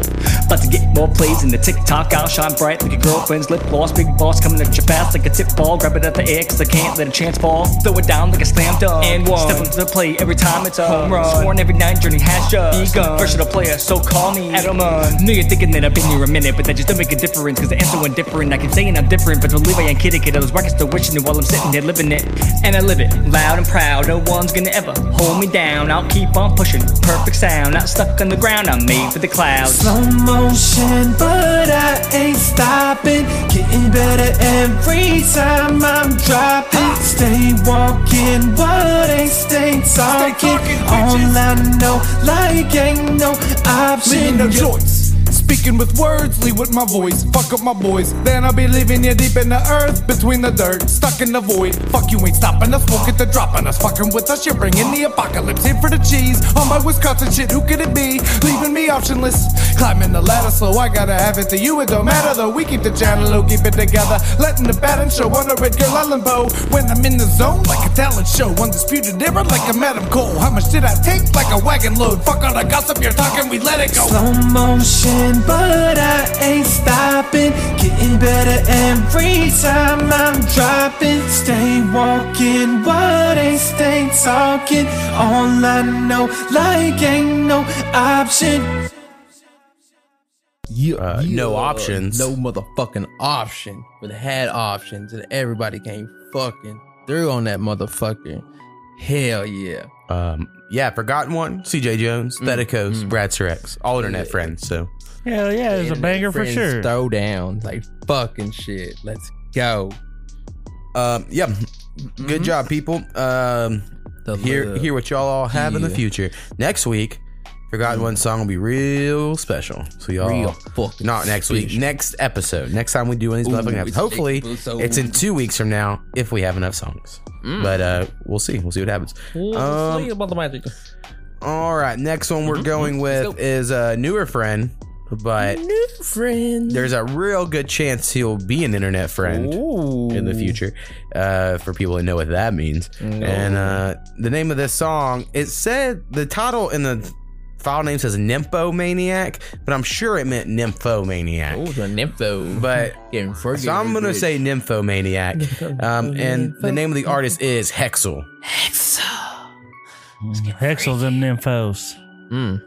[SPEAKER 19] About to get more plays in the TikTok, I'll shine bright like your girlfriend's lip gloss. Big boss coming at you fast like a tip ball. Grab it at the air, cause I can't let a chance fall. Throw it down like a slam dunk. And one. Step up to the plate every time it's a home run. Sworn every night, journey has just begun. Versatile player, so call me Edelman. Know you're thinking that I've been here a minute, but that just don't make a difference, cause the answer went different. I keep saying I'm different, but believe I ain't kidding, kid. I was working still wishing it while I'm sitting there living it. And I live it loud and proud. No one's gonna ever hold me down. I'll keep on pushing. Perfect sound, not stuck on the ground. I'm made for the clouds.
[SPEAKER 18] Slow motion, but I ain't stopping. Getting better every time I'm dropping. Stay walking, what ain't stay talking. All I know, like ain't no option.
[SPEAKER 20] Leaving no choice. Speaking with words, lead with my voice. Fuck up my boys. Then I'll be leaving you deep in the earth, between the dirt, stuck in the void. Fuck you ain't stopping us, won't get the dropping us. Fucking with us, you're bringing the apocalypse. Here for the cheese. On my Wisconsin shit, who could it be? Leaving me optionless. Climbing the ladder slow, I gotta have it to you. It don't matter though, we keep the channel low, keep it together. Letting the pattern show on a red girl Ellen Bow. When I'm in the zone, like a talent show. Undisputed era, like a Adam Cole. How much did I take? Like a wagon load. Fuck all the gossip you're talking, we let it go.
[SPEAKER 18] Slow motion, but I ain't stopping. Getting better every time I'm dropping. Stay walking, what ain't stay talking. All I know, like ain't no option.
[SPEAKER 3] You,
[SPEAKER 2] Uh, no options.
[SPEAKER 3] No motherfucking option. But had options and everybody came fucking through on that motherfucker. Hell yeah.
[SPEAKER 2] Um, yeah, forgotten one. Ceejay Jonez,
[SPEAKER 3] Mm,
[SPEAKER 2] Thetikos, Bradster X, all internet friends. So
[SPEAKER 4] Hell yeah, it's a
[SPEAKER 3] Internet
[SPEAKER 4] banger for
[SPEAKER 3] friends
[SPEAKER 4] sure.
[SPEAKER 3] Throw down. Like fucking shit. Let's go.
[SPEAKER 2] Um, yep. Good job, people. Um, hear
[SPEAKER 3] love.
[SPEAKER 2] hear what y'all all have in the
[SPEAKER 3] Yeah.
[SPEAKER 2] future. Next week, Forgotten One song will be real special. So y'all,
[SPEAKER 3] Real fucking
[SPEAKER 2] not next week,
[SPEAKER 3] special.
[SPEAKER 2] next episode, next time we do one of these
[SPEAKER 3] Ooh,
[SPEAKER 2] motherfucking episodes.
[SPEAKER 3] it's
[SPEAKER 2] Hopefully,
[SPEAKER 3] episode.
[SPEAKER 2] it's in two weeks from now if we have enough songs.
[SPEAKER 3] Mm.
[SPEAKER 2] But uh, we'll see. We'll see what happens. Um,
[SPEAKER 3] about the magic.
[SPEAKER 2] all right, next one
[SPEAKER 3] Mm-hmm.
[SPEAKER 2] we're going with is a newer friend, but
[SPEAKER 3] new friend.
[SPEAKER 2] there's a real good chance he'll be an internet friend in the future. Uh, for people that know what that means, and uh, the name of this song it said the title in the file name says Nymphomaniac, but I'm sure it meant Nymphomaniac.
[SPEAKER 3] Oh, the nympho.
[SPEAKER 2] But
[SPEAKER 3] Getting
[SPEAKER 2] so I'm gonna say Nymphomaniac, um, and the name of the artist is Hexyl.
[SPEAKER 4] Hexyl. Hexyls and nymphos.
[SPEAKER 3] Mm.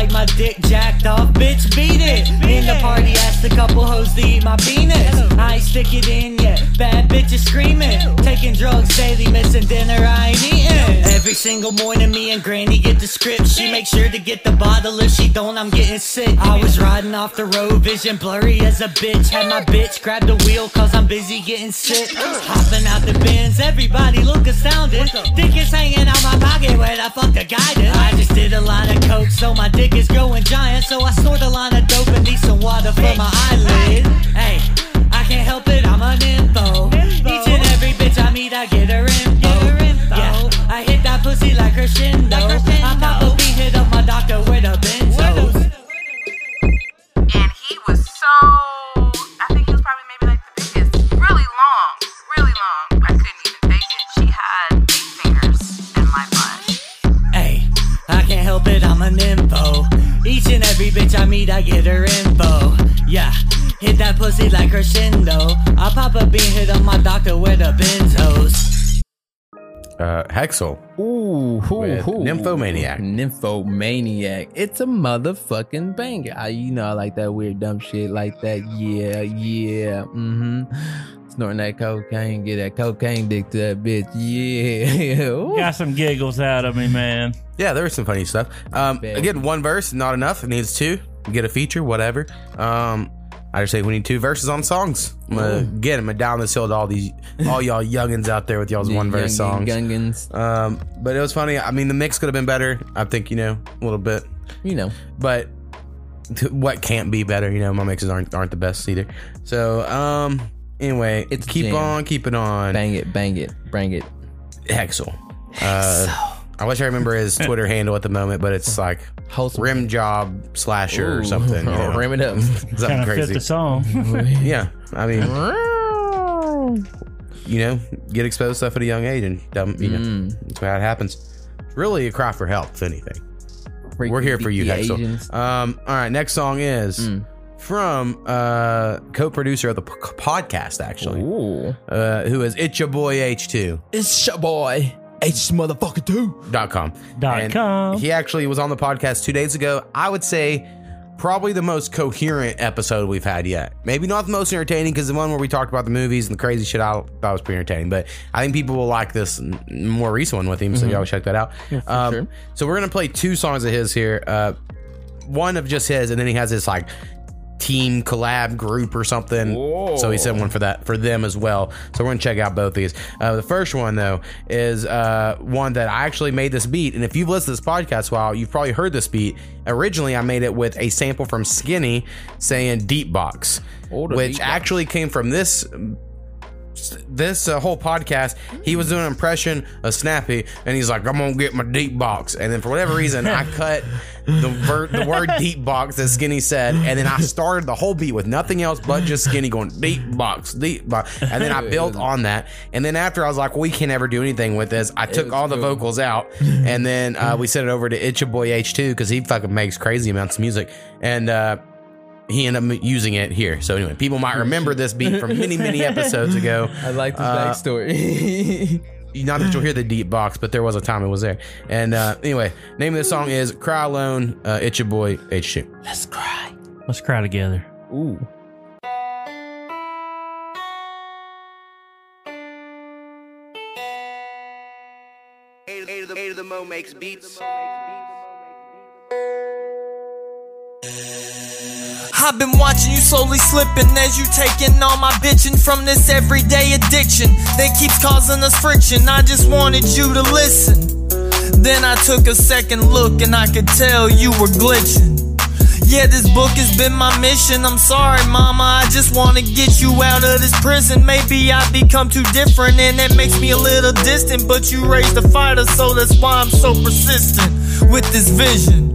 [SPEAKER 19] Like my dick jacked off, bitch, beat it. In the party, asked a couple hoes to eat my penis. I ain't stick it in yet, bad bitches screaming. Taking drugs daily, missing dinner, I ain't eating. Every single morning, me and Granny get the script. She make sure to get the bottle, if she don't, I'm getting sick. I was riding off the road, vision blurry as a bitch. Had my bitch grab the wheel, cause I'm busy getting sick. Hopping out the bins, everybody look astounded. Dick is hanging out my pocket where the fuck the guidance. I just did a lot of coke, so my dick is growing giant. So I snort a line of dope and need some water for my eyelid. Hey, I can't help it, I'm an info. Each and every bitch I meet, I get her info. Yeah, I hit that pussy like crescendo. I pop a beat, hit up my doctor with a benzos.
[SPEAKER 21] and he was so
[SPEAKER 19] I'm an info. Each and every bitch I meet, I get her info. Yeah, hit that pussy like crescendo. I pop a bean, hit up my doctor with a benzos.
[SPEAKER 2] Uh, Hexyl.
[SPEAKER 3] Ooh, hoo,
[SPEAKER 2] With
[SPEAKER 3] hoo.
[SPEAKER 2] Nymphomaniac.
[SPEAKER 3] Nymphomaniac. It's a motherfucking banger. I, you know, I like that weird dumb shit like that. Yeah, yeah. Mm-hmm. Snorting that cocaine, get that cocaine dick to that bitch. Yeah. Ooh.
[SPEAKER 4] Got some giggles out of me, man.
[SPEAKER 2] Yeah, there was some funny stuff. Um, again, one verse, not enough. It needs two. Get a feature, whatever. Um, I just say we need two verses on songs. I'm gonna get him down this hill to all these, all y'all youngins out there with y'all's
[SPEAKER 3] The
[SPEAKER 2] one verse
[SPEAKER 3] youngin'
[SPEAKER 2] songs.
[SPEAKER 3] gungans.
[SPEAKER 2] Um, but it was funny. I mean, the mix could have been better. I think you know a little bit.
[SPEAKER 3] You know,
[SPEAKER 2] but t- what can't be better? You know, my mixes aren't aren't the best either. So, um, anyway,
[SPEAKER 3] It's a
[SPEAKER 2] keep
[SPEAKER 3] jam.
[SPEAKER 2] on keeping on.
[SPEAKER 3] Bang it, bang it, bang it.
[SPEAKER 2] Hexyl Uh, I wish I remember his Twitter handle at the moment, but it's like rim job slasher or something. You know?
[SPEAKER 3] Rim it up.
[SPEAKER 2] something
[SPEAKER 4] Kinda fit
[SPEAKER 2] crazy.
[SPEAKER 4] the song.
[SPEAKER 2] yeah, I mean, you know, get exposed stuff at a young age, and dumb, you know,
[SPEAKER 3] Mm.
[SPEAKER 2] that's how it happens. Really a cry for help, if anything. We're here for you,
[SPEAKER 3] freaky Hexyl.
[SPEAKER 2] Um, all right, next song is
[SPEAKER 3] Mm.
[SPEAKER 2] From uh, co-producer of the p- podcast, actually, uh, who is It's Your Boy H2.
[SPEAKER 3] It's your boy. H motherfucker two.
[SPEAKER 2] dot com.
[SPEAKER 4] Dot
[SPEAKER 2] And
[SPEAKER 4] com.
[SPEAKER 2] He actually was on the podcast two days ago. I would say probably the most coherent episode we've had yet. Maybe not the most entertaining because the one where we talked about the movies and the crazy shit I thought was pretty entertaining. But I think people will like this n- more recent one with him. So
[SPEAKER 3] Mhm.
[SPEAKER 2] y'all check that out. Um,
[SPEAKER 3] sure.
[SPEAKER 2] So we're gonna play two songs of his here. Uh, one of just his, and then he has this like team collab group or something. So he sent one for that for them as well. So we're gonna check out both these. Uh, the first one though is uh, one that I actually made this beat, and if you've listened to this podcast a while, you've probably heard this beat. Originally, I made it with a sample from Skinny saying "Deep Box,"
[SPEAKER 3] the
[SPEAKER 2] which
[SPEAKER 3] Deep Box.
[SPEAKER 2] actually came from this this uh, whole podcast, he was doing an impression of Snappy, and he's like, "I'm gonna get my deep box," and then for whatever reason, I cut the ver- the word deep box that Skinny said, and then I started the whole beat with nothing else but just Skinny going deep box, deep box, and then I built on that, and then after I was like, "We can't ever do anything with this," I took all the
[SPEAKER 3] cool.
[SPEAKER 2] vocals out, and then uh, we sent it over to It's Your Boy H2 because he fucking makes crazy amounts of music, and. uh he ended up using it here. So anyway, people might remember this beat from many, many episodes ago.
[SPEAKER 3] I like this
[SPEAKER 2] Uh,
[SPEAKER 3] backstory.
[SPEAKER 2] Not that you'll hear the deep box, but there was a time it was there. And uh, anyway, name of the song is "Cry Alone." Uh, it's your boy H2.
[SPEAKER 3] Let's cry.
[SPEAKER 4] Let's cry together.
[SPEAKER 3] Ooh.
[SPEAKER 22] Eight of the, eight of the Mo makes beats.
[SPEAKER 23] I've been watching you slowly slipping as you taking all my bitching from this everyday addiction that keeps causing us friction. I just wanted you to listen. Then I took a second look and I could tell you were glitching. Yeah, this book has been my mission. I'm sorry, mama. I just wanna get you out of this prison. Maybe I become too different and that makes me a little distant. But you raised a fighter, so that's why I'm so persistent with this vision.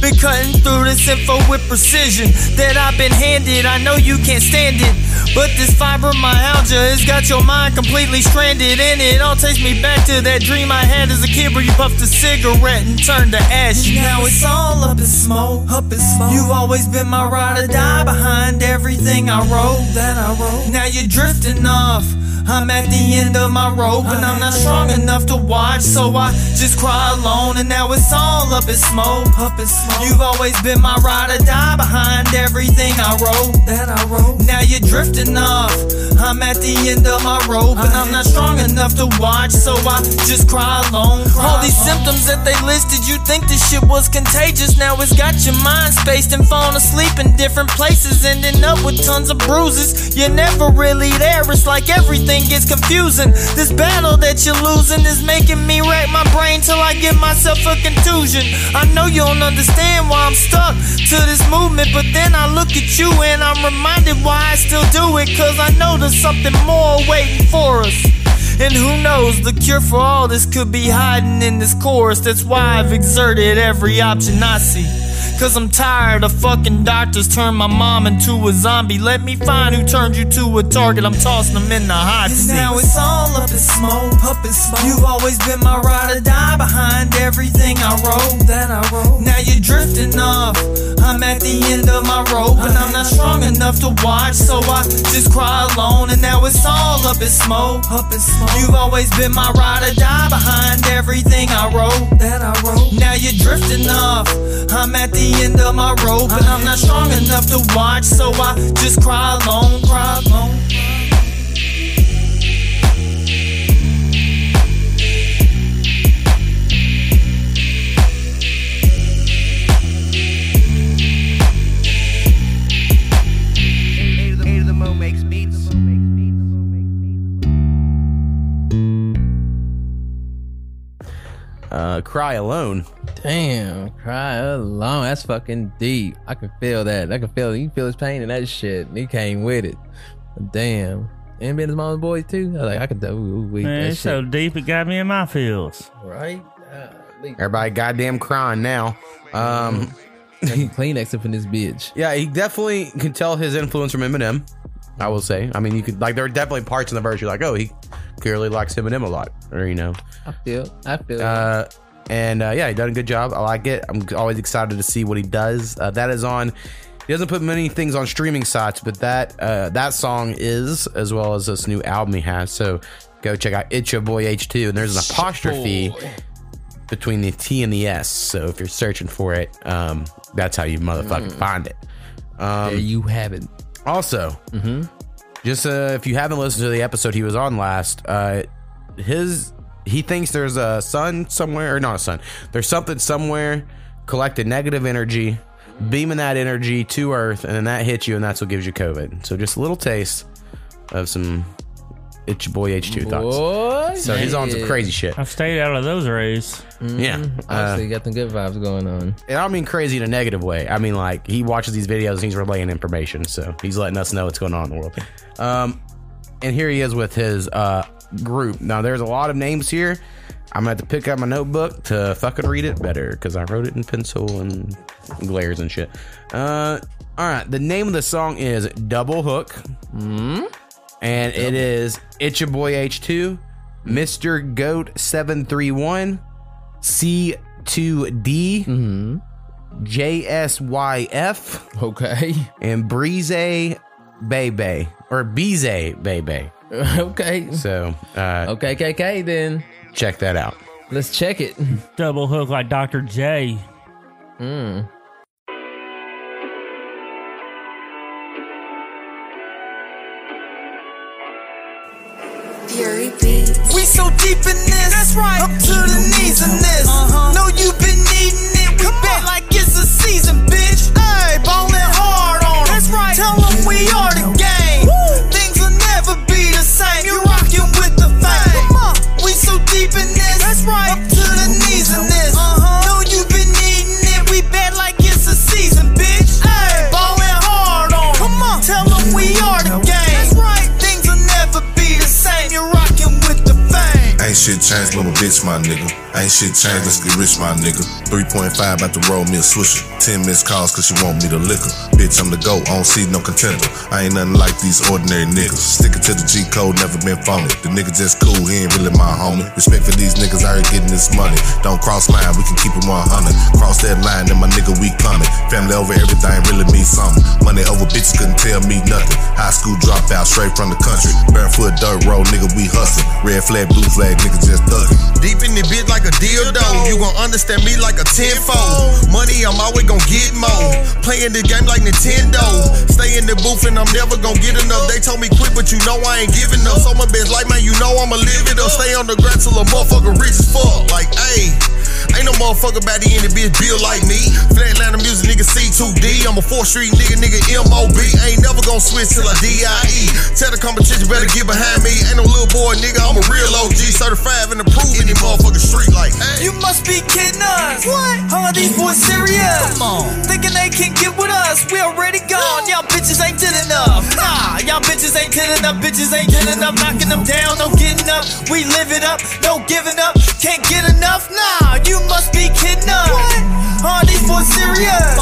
[SPEAKER 23] Been cutting through this info with precision that I've been handed. I know you can't stand it, but this fibromyalgia has got your mind completely stranded. And it all takes me back to that dream I had as a kid where you puffed a cigarette and turned to ash. Now it's all up in smoke, up in smoke. You've always been my ride or die behind everything I wrote. That I wrote. Now you're drifting off. I'm at the end of my rope and I'm not strong enough to watch, so I just cry alone. And now it's all up in smoke. Up in smoke. You've always been my ride or die behind everything I wrote. That I wrote. Now you're drifting off. I'm at the end of my rope and I'm not strong enough to watch, so I just cry alone. All these symptoms that they listed, you think this shit was contagious. Now it's got your mind spaced and falling asleep in different places, ending up with tons of bruises. You're never really there. It's like everything gets confusing. This battle that you're losing is making me rack my brain till I give myself a contusion. I know you don't understand why I'm stuck to this movement, but then I look at you and I'm reminded why I still do it. Cause I know there's something more waiting for us. And who knows, the cure for all this could be hiding in this chorus. That's why I've exerted every option I see. Cause I'm tired of fucking doctors turn my mom into a zombie. Let me find who turned you to a target. I'm tossing them in the hot seat. Now it's all up in smoke, up in smoke. You've always been my ride or die behind everything I wrote. That I wrote. Now you're drifting off. I'm at the end of my rope and I'm not strong enough to watch, so I just cry alone. And now it's all up in smoke, up in smoke. You've always been my ride or die behind everything I wrote. That I wrote. Now you're drifting off. I'm at the end of my rope and I'm not strong enough to watch, so I just cry alone, cry alone.
[SPEAKER 2] Uh, "Cry Alone."
[SPEAKER 3] Damn, cry alone. That's fucking deep. I can feel that. I can feel it. you can feel his pain and that shit. He came with it. Damn. And being his mama's boys too. I like I could. Ooh, ooh, wait,
[SPEAKER 4] Man, it's so deep it got me in my feels.
[SPEAKER 3] Right.
[SPEAKER 2] Everybody goddamn crying now. Um,
[SPEAKER 3] Kleenex up in this bitch.
[SPEAKER 2] Yeah, he definitely can tell his influence from Eminem. I will say. I mean, you could like there are definitely parts in the verse you're like, oh, he clearly likes Eminem a lot, or you know.
[SPEAKER 3] I feel. I feel.
[SPEAKER 2] Uh, and uh, yeah, he done a good job. I like it. I'm always excited to see what he does. Uh, that is on. He doesn't put many things on streaming sites, but that uh, that song is as well as this new album he has. So go check out It's Your Boy H2, and there's an apostrophe between the T and the S. So if you're searching for it, um, that's how you motherfucking find it. Um,
[SPEAKER 3] there you have it.
[SPEAKER 2] Also, just uh, if you haven't listened to the episode he was on last, uh, his he thinks there's a sun somewhere, or not a sun. There's something somewhere collecting negative energy, beaming that energy to Earth, and then that hits you, and that's what gives you COVID. So just a little taste of some it's your boy H2 thoughts.
[SPEAKER 3] Boy,
[SPEAKER 2] so he's on some crazy shit.
[SPEAKER 4] I've stayed out of those rays.
[SPEAKER 2] Yeah.
[SPEAKER 3] Obviously,
[SPEAKER 2] Uh,
[SPEAKER 3] got some good vibes going on.
[SPEAKER 2] And I don't mean crazy in a negative way. I mean like he watches these videos and he's relaying information, so he's letting us know what's going on in the world. Um, and here he is with his uh group. Now there's a lot of names here. I'm gonna have to pick up my notebook to fucking read it better because I wrote it in pencil and glares and shit. Uh, all right. The name of the song is Double Hook, and it is It's Your Boy H2, Mr. Goat Seven Three One, C2D, JSYF,
[SPEAKER 3] okay,
[SPEAKER 2] and Breeze Bebe or Bize Bebe.
[SPEAKER 3] okay.
[SPEAKER 2] So, uh,
[SPEAKER 3] okay, KK, then
[SPEAKER 2] check that out.
[SPEAKER 3] Let's check it.
[SPEAKER 4] Double hook like Dr. J.
[SPEAKER 3] Hmm.
[SPEAKER 14] Beats.
[SPEAKER 23] We so deep in this, that's right. Up to the knees in this. Uh-huh. Know you been needing it. We bet like it's a season, bitch. Hey, ballin' hard on 'em. That's right. Tell 'em we are the game. Things same. You rockin' with the fame. We so deep in this, that's right.
[SPEAKER 24] Shit changed, little bitch, my nigga. Ain't shit changed, let's get rich, my nigga. 3.5 about to roll me a swisher. 10 missed calls cause she want me to liquor. Bitch, I'm the GOAT, I don't see no contender. I ain't nothing like these ordinary niggas. Sticking to the G code, never been phony. The nigga just cool, he ain't really my homie. Respect for these niggas I ain't getting this money. Don't cross line, we can keep it 100. Cross that line, then my nigga we coming. Family over everything really means something. Money over bitches couldn't tell me nothing. High school dropout, straight from the country. Barefoot dirt road, nigga, we hustle. Red flag, blue flag, nigga just thuggin'. Deep in the bitch like a dildo. You gon' understand me like a tenfold. Money, I'm always gon' get more. Playing the game like Nintendo. Stay in the booth and I'm never gon' get enough. They told me quit, but you know I ain't giving up. So my best life, man, you know I'ma live it up. Stay on the ground till a motherfucker rich as fuck. Like, ayy. Ain't no motherfucker about the end of bitch build like me. Flatliner music nigga C2D. I'm a 4th Street nigga, nigga MOB. Ain't never gon' switch till I DIE. Tell the competition better get behind me. Ain't no little boy nigga, I'm a real OG. Certified and approved in the motherfucking street like, hey.
[SPEAKER 23] You must be kidding us. What? Huh, these boys serious? Come on. Thinking they can get with us. We already gone. Y'all bitches ain't did enough. Nah, y'all bitches ain't did enough. Bitches ain't did enough. Knocking them down, no getting up. We live it up, no giving up. Can't get enough. Nah, you must be kidding us. Huh, these boys serious?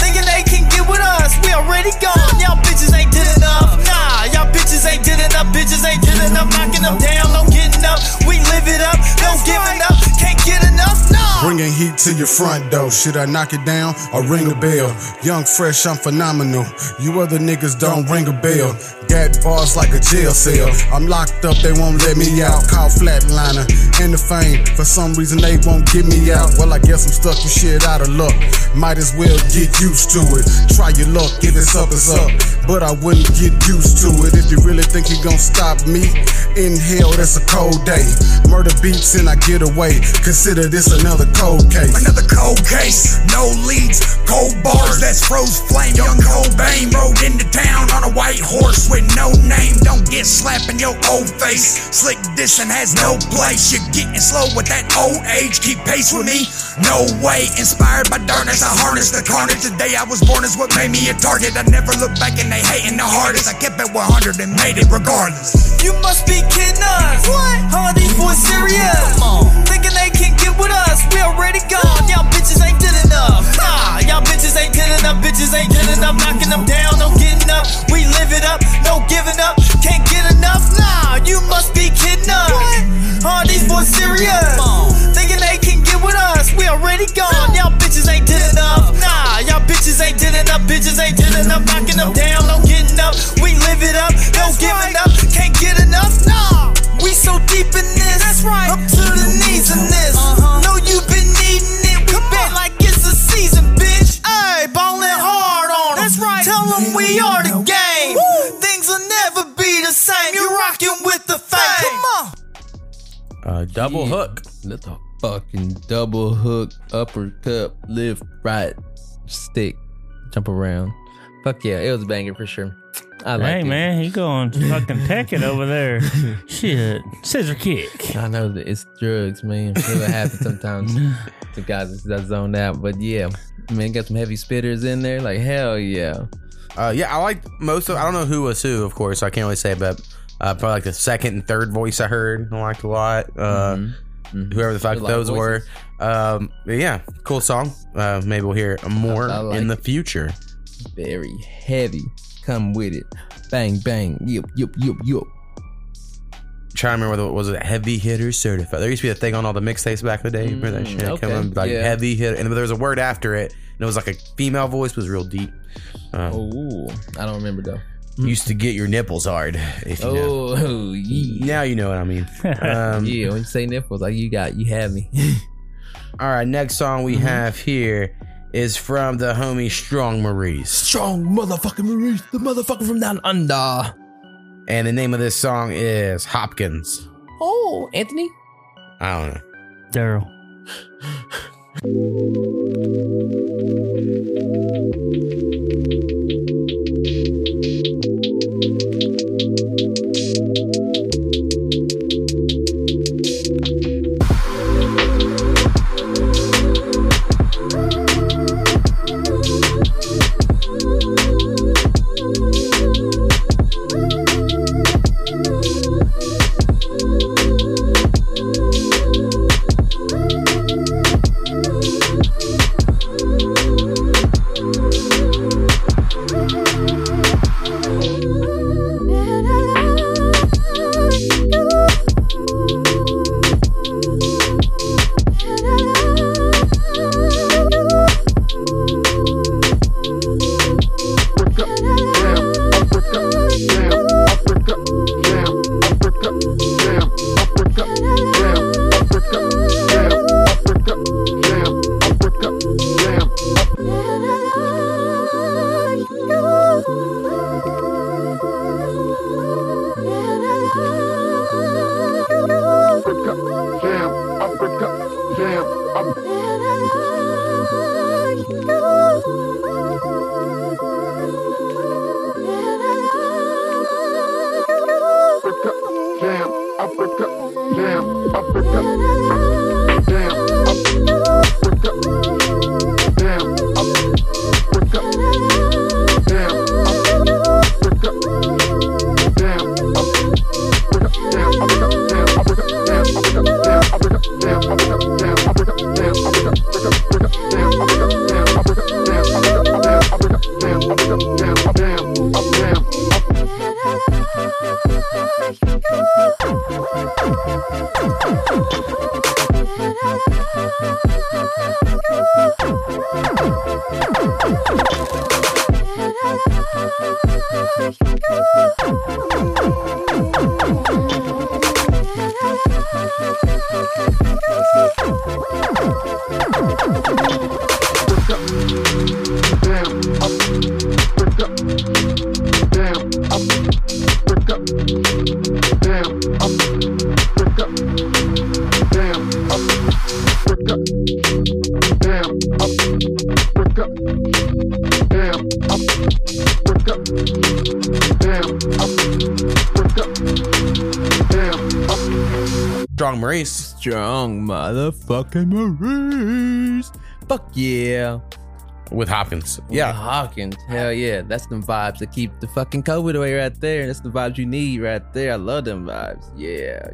[SPEAKER 23] Thinking they can get with us. We already gone. Y'all bitches ain't did enough. Nah, y'all bitches ain't did enough. Bitches ain't did enough. Knocking them down, no getting up. We live it up, no giving up. Can't get enough. Nah.
[SPEAKER 20] Bringing heat to your front door. Should I knock it down or ring a bell? Young, fresh, I'm phenomenal. You other niggas don't ring a bell. Got bars like a jail cell. I'm locked up, they won't let me out. Call flatliner in the fame. For some reason, they won't get me out. Well, I guess I'm stuck with shit out of luck. Might as well get used to it. Try your luck, if it's up, it's up. But I wouldn't get used to it. If you really think you gon' stop me, in hell, that's a cold day. Murder beats and I get away. Consider this another cold case.
[SPEAKER 25] Another cold case, no leads, cold bars, that's froze flame. Young Cobain rode into town on a white horse with no name. Don't get head slapping your old face. Slick dissing has no place. You're getting slow with that old age. Keep pace with me. No way. Inspired by darkness, I harness the carnage. The day I was born is what made me a target. I never look back and they hating the hardest. I kept it 100 and made it regardless.
[SPEAKER 23] You must be kidding us. What? How are these boys serious? Thinking they can with us. We already gone. Y'all bitches ain't good enough. Nah, y'all bitches ain't good enough. Bitches ain't good enough. Knocking them down, no getting up. We live it up, no giving up. Can't get enough. Nah, you must be kidding us. Are these boys serious? Thinking they can get with us. We already gone. Y'all bitches ain't did enough. Nah, y'all bitches ain't did enough. Bitches ain't did enough. Knocking them down, no getting up. We live it up, no giving up. Can't get enough. Nah, we so
[SPEAKER 2] double hook.
[SPEAKER 3] That's a fucking double hook, upper uppercut, lift, right, stick, jump around. Fuck yeah, it was a banger for sure. I like
[SPEAKER 4] hey
[SPEAKER 3] it.
[SPEAKER 4] man, he going fucking tech it over there. Shit, scissor kick.
[SPEAKER 3] I know that it's drugs, man. That's what happens sometimes to guys that zoned out. But yeah, man, got some heavy spitters in there. Like hell yeah.
[SPEAKER 2] Uh, yeah, I like most of. I don't know who was who, of course. So I can't really say, but uh, probably like the second and third voice I heard, I liked a lot. Uh, Whoever the fuck
[SPEAKER 3] Good lot of
[SPEAKER 2] those were. Um, yeah, cool song. Uh, maybe we'll hear more
[SPEAKER 3] like
[SPEAKER 2] in the future.
[SPEAKER 3] Very heavy. Come with it. Bang bang. Yup yup yup yup.
[SPEAKER 2] Trying to remember what was it? Heavy hitter certified. There used to be a thing on all the mixtapes back in the day. Remember that shit?
[SPEAKER 3] Mm, okay,
[SPEAKER 2] Come on, like
[SPEAKER 3] yeah.
[SPEAKER 2] heavy hitter, and there was a word after it, and it was like a female voice, was real deep. Uh,
[SPEAKER 3] Oh, I don't remember though. Mm.
[SPEAKER 2] used to get your nipples hard. If you know.
[SPEAKER 3] oh, yeah.
[SPEAKER 2] Now you know what I mean. Um,
[SPEAKER 3] yeah, when you say nipples, like you got, you have me.
[SPEAKER 2] all right, next song we
[SPEAKER 3] mm-hmm.
[SPEAKER 2] have here is from the homie Strong Maurice.
[SPEAKER 3] Strong motherfucking Maurice, the motherfucker from down under.
[SPEAKER 2] And the name of this song is Hopkins.
[SPEAKER 3] Oh, Anthony?
[SPEAKER 2] I don't know.
[SPEAKER 4] Daryl.
[SPEAKER 3] Yeah.
[SPEAKER 2] With Hopkins. Yeah.
[SPEAKER 3] With Hawkins. Hell yeah. That's them vibes that keep the fucking COVID away right there. That's the vibes you need right there. I love them vibes. Yeah.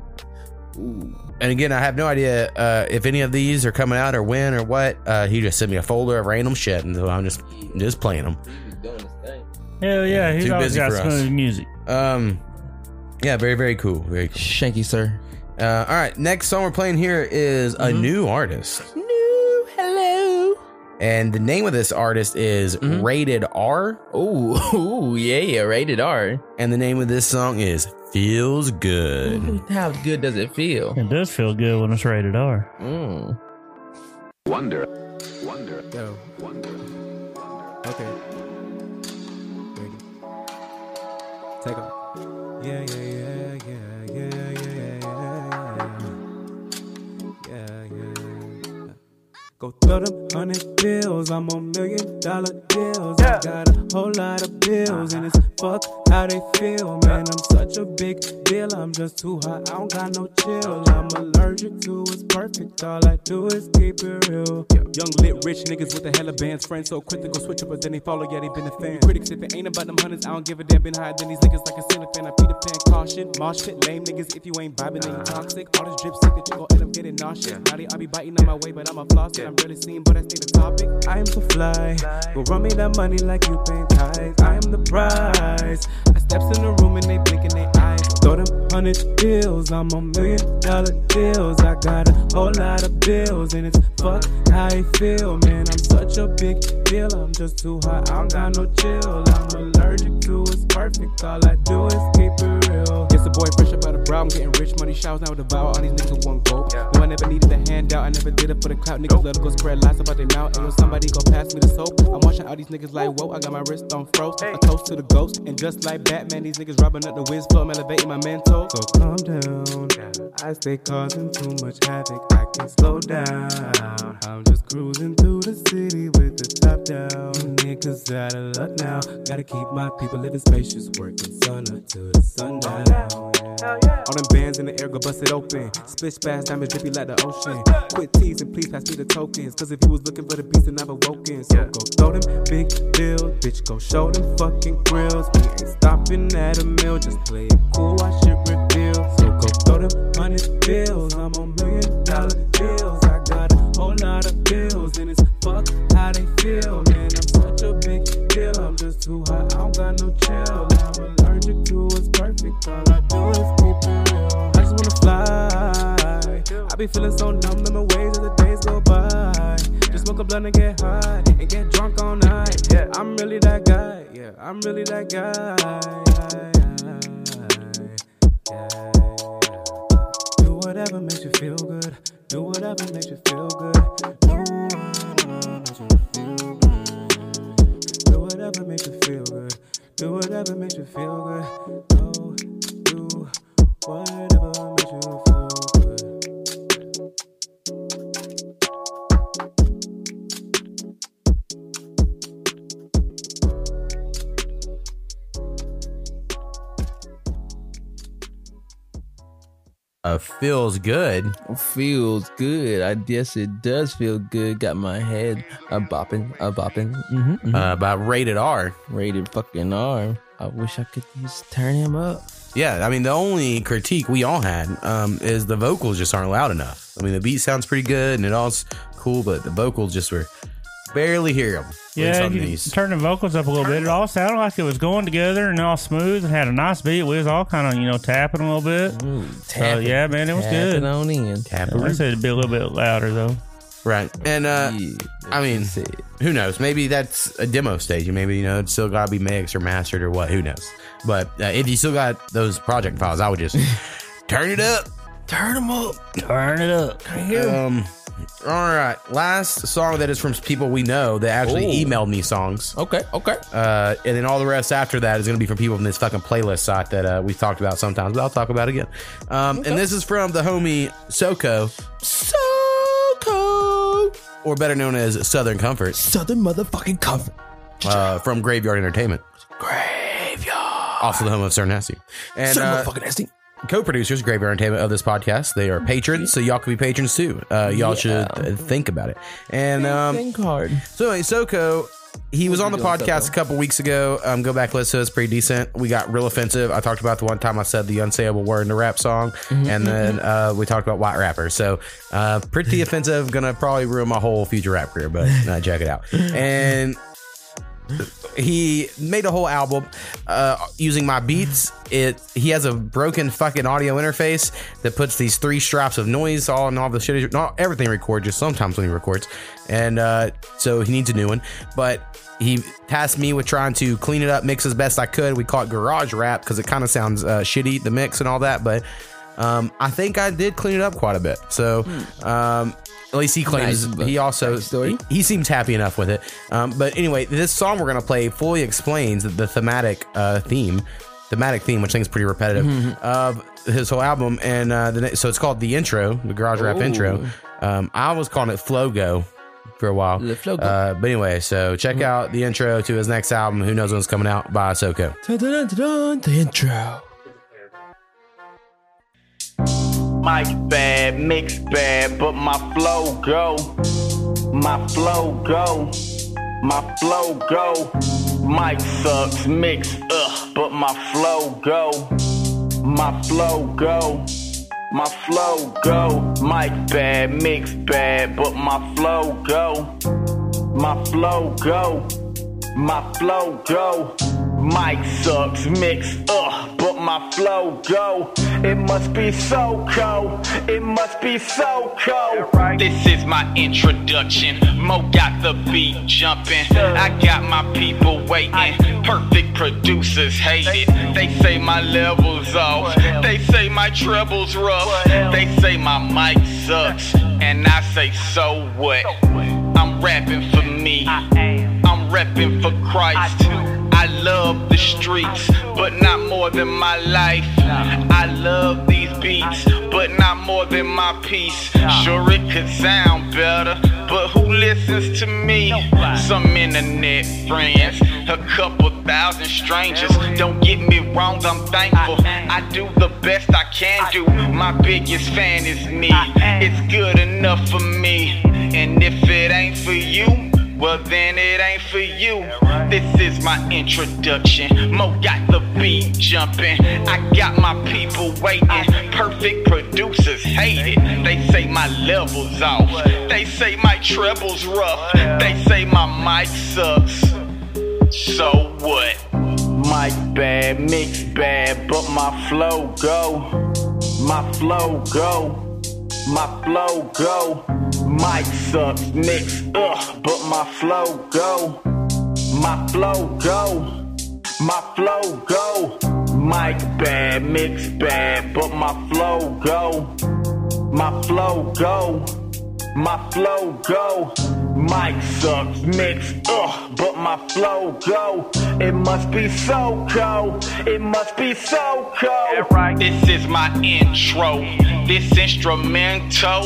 [SPEAKER 3] Ooh.
[SPEAKER 2] And again, I have no idea uh, if any of these are coming out or when or what. Uh, he just sent me a folder of random shit, and so I'm just just playing them.
[SPEAKER 4] Hell yeah, he's
[SPEAKER 2] Too
[SPEAKER 4] always
[SPEAKER 2] busy
[SPEAKER 4] got
[SPEAKER 2] for us.
[SPEAKER 4] music.
[SPEAKER 2] Um, yeah, very very cool, very cool.
[SPEAKER 3] Shanky sir.
[SPEAKER 2] Uh, all right, next song we're playing here is a new artist,
[SPEAKER 3] New hello.
[SPEAKER 2] And the name of this artist is mm-hmm. Rated R.
[SPEAKER 3] Ooh, ooh, yeah, yeah, rated R.
[SPEAKER 2] And the name of this song is Feels Good.
[SPEAKER 3] Ooh, How good does it feel?
[SPEAKER 4] It does feel good when it's rated R.
[SPEAKER 26] whole lot of bills, and it's fuck how they feel, man. I'm such a big deal, I'm just too hot, I don't got no chill. I'm allergic to it's perfect, all I do is keep it real. Young lit rich niggas with a hella bands, friends so quick to go switch up, but then they follow, yeah, they been a fan. Critics, if it ain't about them hundreds, I don't give a damn. Been higher than these niggas like a ceiling fan. I feed Peter Pan, caution, mosh pit, lame niggas. If you ain't vibing, then you toxic. All this drip sick that you gon' end up getting nauseous. Now they, I be biting on my way, but I'm a floss, and I'm really seen, but I stay the topic. I am so fly, go run me that money like you paying I am the prize. I steps in the room and they blinking their eyes. Throw them hundred bills, I'm on million dollar deals. I got a whole lot of bills, and it's fuck how I feel, man. I'm such a big deal, I'm just too hot, I don't got no chill. I'm allergic to it's perfect, all I do is keep it real. Yes, a boy fresh up out of brow, I'm getting rich money showers now with devour all these niggas who want go. No, I never needed a handout, I never did it for the clout. Niggas let it go spread lies about their mouth. Ayo, somebody go pass me the soap. I'm watching all these niggas like, whoa, I got my wrist on froze. A toast to the ghost, and just like Batman, these niggas robbing up the whiz flow, I'm elevating my mental. So calm down, I stay causing too much havoc, I can't slow down. I'm just cruising through the city with the top down. Niggas out of luck now, gotta keep my people living spacious, working sun up to the sundown. Yeah. All them bands in the air go bust it open. Split splash, diamonds drippy like the ocean. Quit teasing, please pass me the tokens. Cause if you was looking for the beast, then I've awoken. So go throw them big bills, bitch, go show them fucking grills. We ain't stopping at a mill, just play it cool, watch it reveal. So go throw them hundred bills, I'm on million dollar deals. I got a whole lot of bills, and it's fuck how they feel. Man, I'm such a big deal, I'm just too hot, I don't got no chill. I do is keep it real. I just wanna fly. I be feeling so numb, in my ways as the days go by. Just smoke a blunt and get high, and get drunk all night. Yeah, I'm really that guy. Yeah, I'm really that guy. Do whatever makes you feel good. Do whatever makes you feel good. Do whatever makes you feel good. Do whatever makes you feel good. Do whatever makes you feel good. Go do whatever makes you feel good.
[SPEAKER 2] Uh, feels good.
[SPEAKER 3] Feels good. I guess it does feel good. Got my head a bopping, a bopping. Mm-hmm,
[SPEAKER 2] Uh, about Rated R.
[SPEAKER 3] Rated fucking R. I wish I could just turn him up.
[SPEAKER 2] Yeah, I mean the only critique we all had um, is the vocals just aren't loud enough. I mean the beat sounds pretty good and it all's cool, but the vocals just were barely hear them.
[SPEAKER 4] Yeah, you turn the vocals up a little bit. It all sounded like it was going together and all smooth and had a nice beat. We was all kind of, you know, tapping a little bit. so,
[SPEAKER 3] tapping-
[SPEAKER 4] yeah, man, it was good.
[SPEAKER 3] on in.
[SPEAKER 4] I said it'd be a little bit louder, though.
[SPEAKER 2] Right. And uh I mean who knows? Maybe that's a demo stage. Maybe you know it's still gotta be mixed or mastered or what, who knows. But uh, if you still got those project files, I would just turn it up.
[SPEAKER 3] Turn them up.
[SPEAKER 4] Turn it up.
[SPEAKER 2] Um all right. Last song that is from people we know that actually
[SPEAKER 3] Ooh.
[SPEAKER 2] emailed me songs.
[SPEAKER 3] Okay, okay.
[SPEAKER 2] Uh, and then all the rest after that is going to be from people from this fucking playlist site that uh, we've talked about sometimes, but I'll talk about it again. Um, And this is from the homie Soko. Soko! Or better known as Southern Com4rt.
[SPEAKER 3] Southern motherfucking comfort.
[SPEAKER 2] Uh, from Graveyard Entertainment.
[SPEAKER 3] Graveyard.
[SPEAKER 2] Also the home of Sir Nasty. And
[SPEAKER 3] Sir
[SPEAKER 2] uh,
[SPEAKER 3] motherfucking Nasty.
[SPEAKER 2] co-producers, Graveyard Entertainment, of this podcast. They are patrons, so y'all could be patrons too. Uh, y'all should uh, think about it. And um,
[SPEAKER 3] Think hard.
[SPEAKER 2] so anyway, Soko, he was on the podcast a couple weeks ago. Um, go back listen. To it's pretty decent. We got real offensive. I talked about the one time I said the unsayable word in the rap song,
[SPEAKER 3] Mm-hmm.
[SPEAKER 2] and then uh, we talked about white rappers. So uh, pretty offensive. Gonna probably ruin my whole future rap career, but uh, check it out. And he made a whole album uh, using my beats. It he has a broken fucking audio interface that puts these three straps of noise all and all the shit. Not everything records, just sometimes when he records, and uh, so he needs a new one. But he tasked me with trying to clean it up, mix as best I could. We call it garage rap because it kind of sounds uh, shitty, the mix and all that. But um, I think I did clean it up quite a bit. So. Um, at least he claims
[SPEAKER 3] Nice,
[SPEAKER 2] he also he, he seems happy enough with it. Um, but anyway, this song we're gonna play fully explains the thematic uh, theme, thematic theme, which I think is pretty repetitive
[SPEAKER 3] Mhm.
[SPEAKER 2] of his whole album. And uh, the, so it's called the intro, the garage rap
[SPEAKER 3] Ooh.
[SPEAKER 2] intro. Um, I was calling it Flow Go for a while. Uh, but anyway, so check out the intro to his next album. Who knows when it's coming out by Soko.
[SPEAKER 3] The intro.
[SPEAKER 27] Mic bad, mix bad, but my flow go. My flow go. My flow go. Mic sucks, mix ugh, but my flow go. My flow go. My flow go. Mic bad, mix bad, but my flow go. My flow go. My flow go. Mic sucks, mix ugh, but my flow go. It must be so cold. It must be so cold.
[SPEAKER 28] This is my introduction. Mo got the beat jumping. I got my people waiting. Perfect producers hate it. They say my levels off. They say my treble's rough. They say my mic sucks. And I say, so what? I'm rapping for me. I'm repping for Christ. Love the streets, but not more than my life. I love these beats, but not more than my piece. Sure, it could sound better, but who listens to me? Some internet friends, a couple thousand strangers. Don't get me wrong, I'm thankful. I do the best I can do. My biggest fan is me. It's good enough for me. And if it ain't for you, well, then it ain't for you. This is my introduction. Mo got the beat jumping. I got my people waiting. Perfect producers hate it. They say my level's off. They say my treble's rough. They say my mic sucks. So what?
[SPEAKER 27] Mic bad, mix bad, but my flow go. My flow go. My flow go. Mic sucks, mix ugh, but my flow go. My flow go. My flow go. Mic bad, mix bad, but my flow go. My flow go. My flow go. Mic sucks, mix ugh, but my flow go. It must be so cold. It must be so cold.
[SPEAKER 28] This is my intro. This instrumental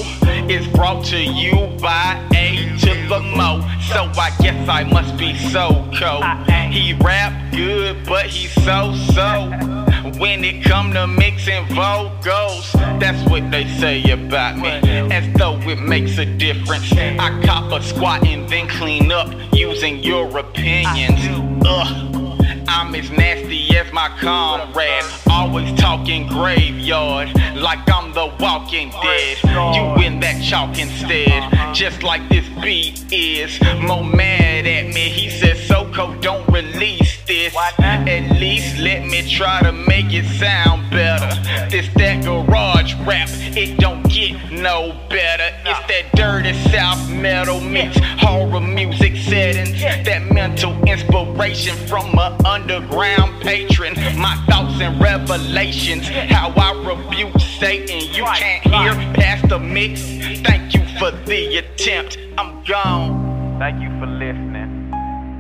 [SPEAKER 28] is brought to you by A to the Mo. So I guess I must be so cold. He rap good, but he's so so. When it come to mixing vocals, that's what they say about me. As though it makes a difference. I cop a squat and then clean up using your opinions. Ugh. I'm as nasty as my comrade. Always talking graveyard like I'm the walking dead. You in that chalk instead, just like this beat is. Mo mad at me, he says, Soko, don't release this. At least let me try to make it sound better. This that garage rap, it don't get no better. It's that dirty South metal mix, horror music settings, that mental inspiration from a underground patron. My thoughts and revelations, how I rebuke Satan. You can't hear past the mix. Thank you for the attempt. I'm gone.
[SPEAKER 27] Thank you for listening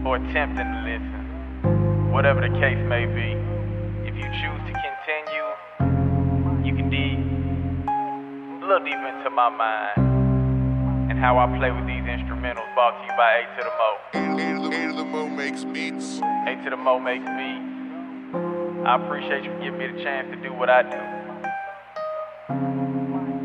[SPEAKER 27] or attempting to listen. Whatever the case may be. If you choose to continue, you can dig a little deep into my mind and how I play with these instrumentals brought to you by A to the Mo. A to the Mo makes beats. A to the Mo makes beats. I appreciate you giving me the chance to do what I do.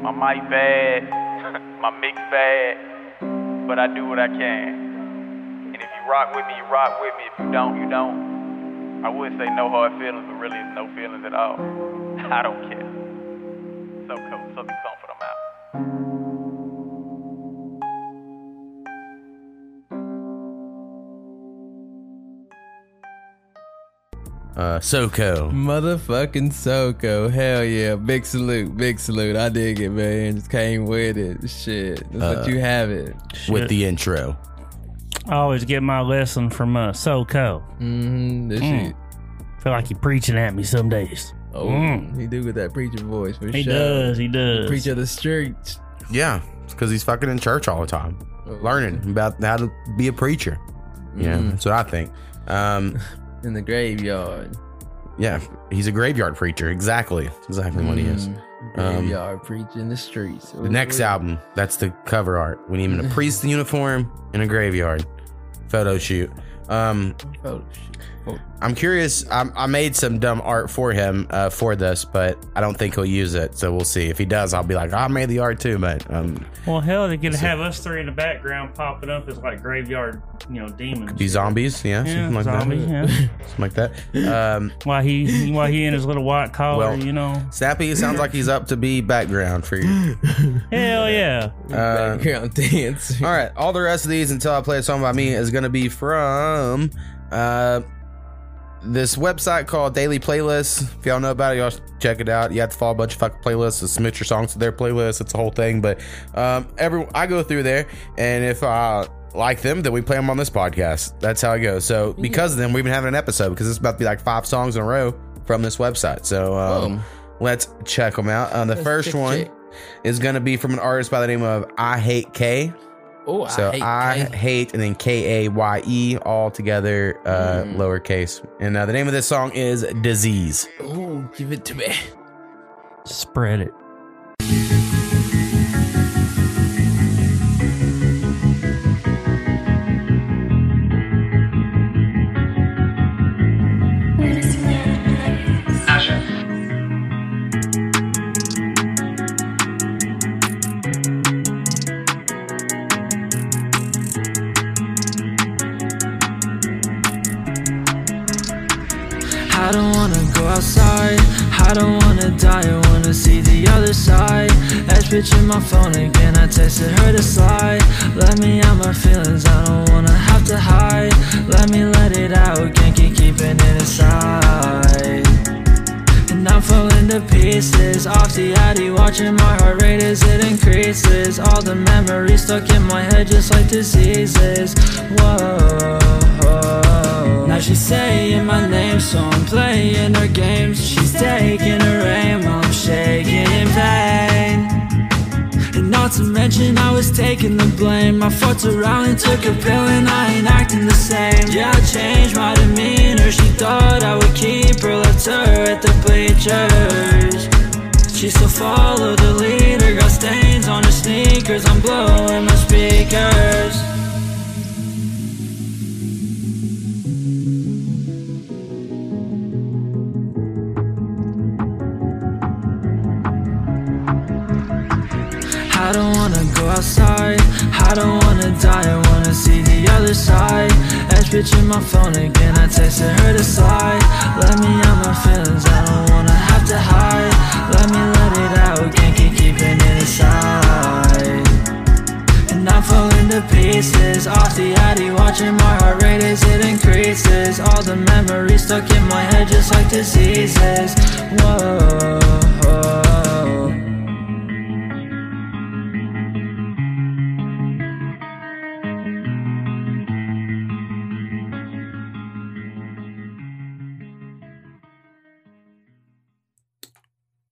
[SPEAKER 28] My mic bad, my mix bad, but I do what I can. And if you rock with me, you rock with me. If you don't, you don't. I would say no hard feelings, but really it's no feelings at all. I don't care. So. So be comfort, I'm out.
[SPEAKER 2] Uh, SoCo.
[SPEAKER 3] Motherfucking SoCo. Hell yeah. Big salute. Big salute. I dig it, man. Just came with it. Shit. That's
[SPEAKER 2] Uh,
[SPEAKER 3] what you have it.
[SPEAKER 2] With the intro.
[SPEAKER 4] I always get my lesson from uh, SoCo.
[SPEAKER 3] Mm-hmm. This
[SPEAKER 4] Mm.
[SPEAKER 3] shit.
[SPEAKER 4] Feel like you're preaching at me some days.
[SPEAKER 3] Oh,
[SPEAKER 4] Mm.
[SPEAKER 3] he do with that preacher voice for
[SPEAKER 4] He
[SPEAKER 3] sure.
[SPEAKER 4] does, he does.
[SPEAKER 3] Preacher of the streets.
[SPEAKER 2] Yeah, it's because he's fucking in church all the time,
[SPEAKER 3] Oh.
[SPEAKER 2] learning about how to be a preacher. Yeah,
[SPEAKER 3] Mhm.
[SPEAKER 2] that's what I think. Um,
[SPEAKER 3] In the graveyard.
[SPEAKER 2] yeah, he's a graveyard preacher. Exactly, That's exactly what he is.
[SPEAKER 3] Mm.
[SPEAKER 2] Um,
[SPEAKER 3] Graveyard preacher in the streets.
[SPEAKER 2] the next album, that's the cover art. We need him in a priest uniform in a graveyard photo shoot. Um,
[SPEAKER 3] Photo
[SPEAKER 2] I'm curious. I, I made some dumb art for him uh, for this, but I don't think he'll use it. So we'll see. If he does, I'll be like, I made the art too. But um,
[SPEAKER 4] Well, hell, they could
[SPEAKER 2] So-
[SPEAKER 4] have us three in the background popping up as like graveyard, you know, demons.
[SPEAKER 2] be zombies, yeah,
[SPEAKER 4] Yeah,
[SPEAKER 2] something like
[SPEAKER 4] zombies,
[SPEAKER 2] that.
[SPEAKER 4] yeah.
[SPEAKER 2] something like that. Um,
[SPEAKER 4] Why he, why he in his little white collar,
[SPEAKER 2] Well,
[SPEAKER 4] you know?
[SPEAKER 2] Snappy sounds like he's up to be background for you.
[SPEAKER 4] Hell yeah.
[SPEAKER 2] Uh,
[SPEAKER 3] Background dance.
[SPEAKER 2] all right, all the rest of these until I play a song by me is going to be from uh, this website called Daily Playlists. If y'all know about it, y'all check it out. You have to follow a bunch of fucking playlists submit your songs to their playlist. It's a whole thing. But um, every I go through there, and if I like them, then we play them on this podcast. That's how it goes. So because of them, we've been having an episode because it's about to be like five songs in a row from this website. So um, let's check them out. Uh, the first one is going to be from an artist by the name of I Hate K.
[SPEAKER 3] Oh,
[SPEAKER 2] So I hate, and then K A Y E all together, uh,
[SPEAKER 3] Mm.
[SPEAKER 2] lowercase. And uh, the name of this song is Disease.
[SPEAKER 3] Oh, give it to me.
[SPEAKER 4] Spread it.
[SPEAKER 29] Again. I texted her to slide. Let me out my feelings. I don't wanna have to hide. Let me let it out. Can't keep keeping it inside. And I'm falling to pieces Off the addy, watching my heart rate as it increases All the memories stuck in my head just like diseases Whoa Now she's saying my name so I'm playing her games She's taking her aim I'm shaking in and not to mention I was taking the blame. I fucked around and took a pill and I ain't acting the same. Yeah, I changed my demeanor. She thought I would keep her, left her at the bleachers. She still followed the leader Got stains on her sneakers. I'm blowing my speakers go outside. I don't wanna die. I wanna see the other side. Ash bitch in my phone again. I texted her to slide. Let me out my feelings. I don't wanna have to hide. Let me let it out. Can't keep keeping it inside. And I'm falling to pieces Off the addy, watching my heart rate as it increases All the memories stuck in my head just like diseases Whoa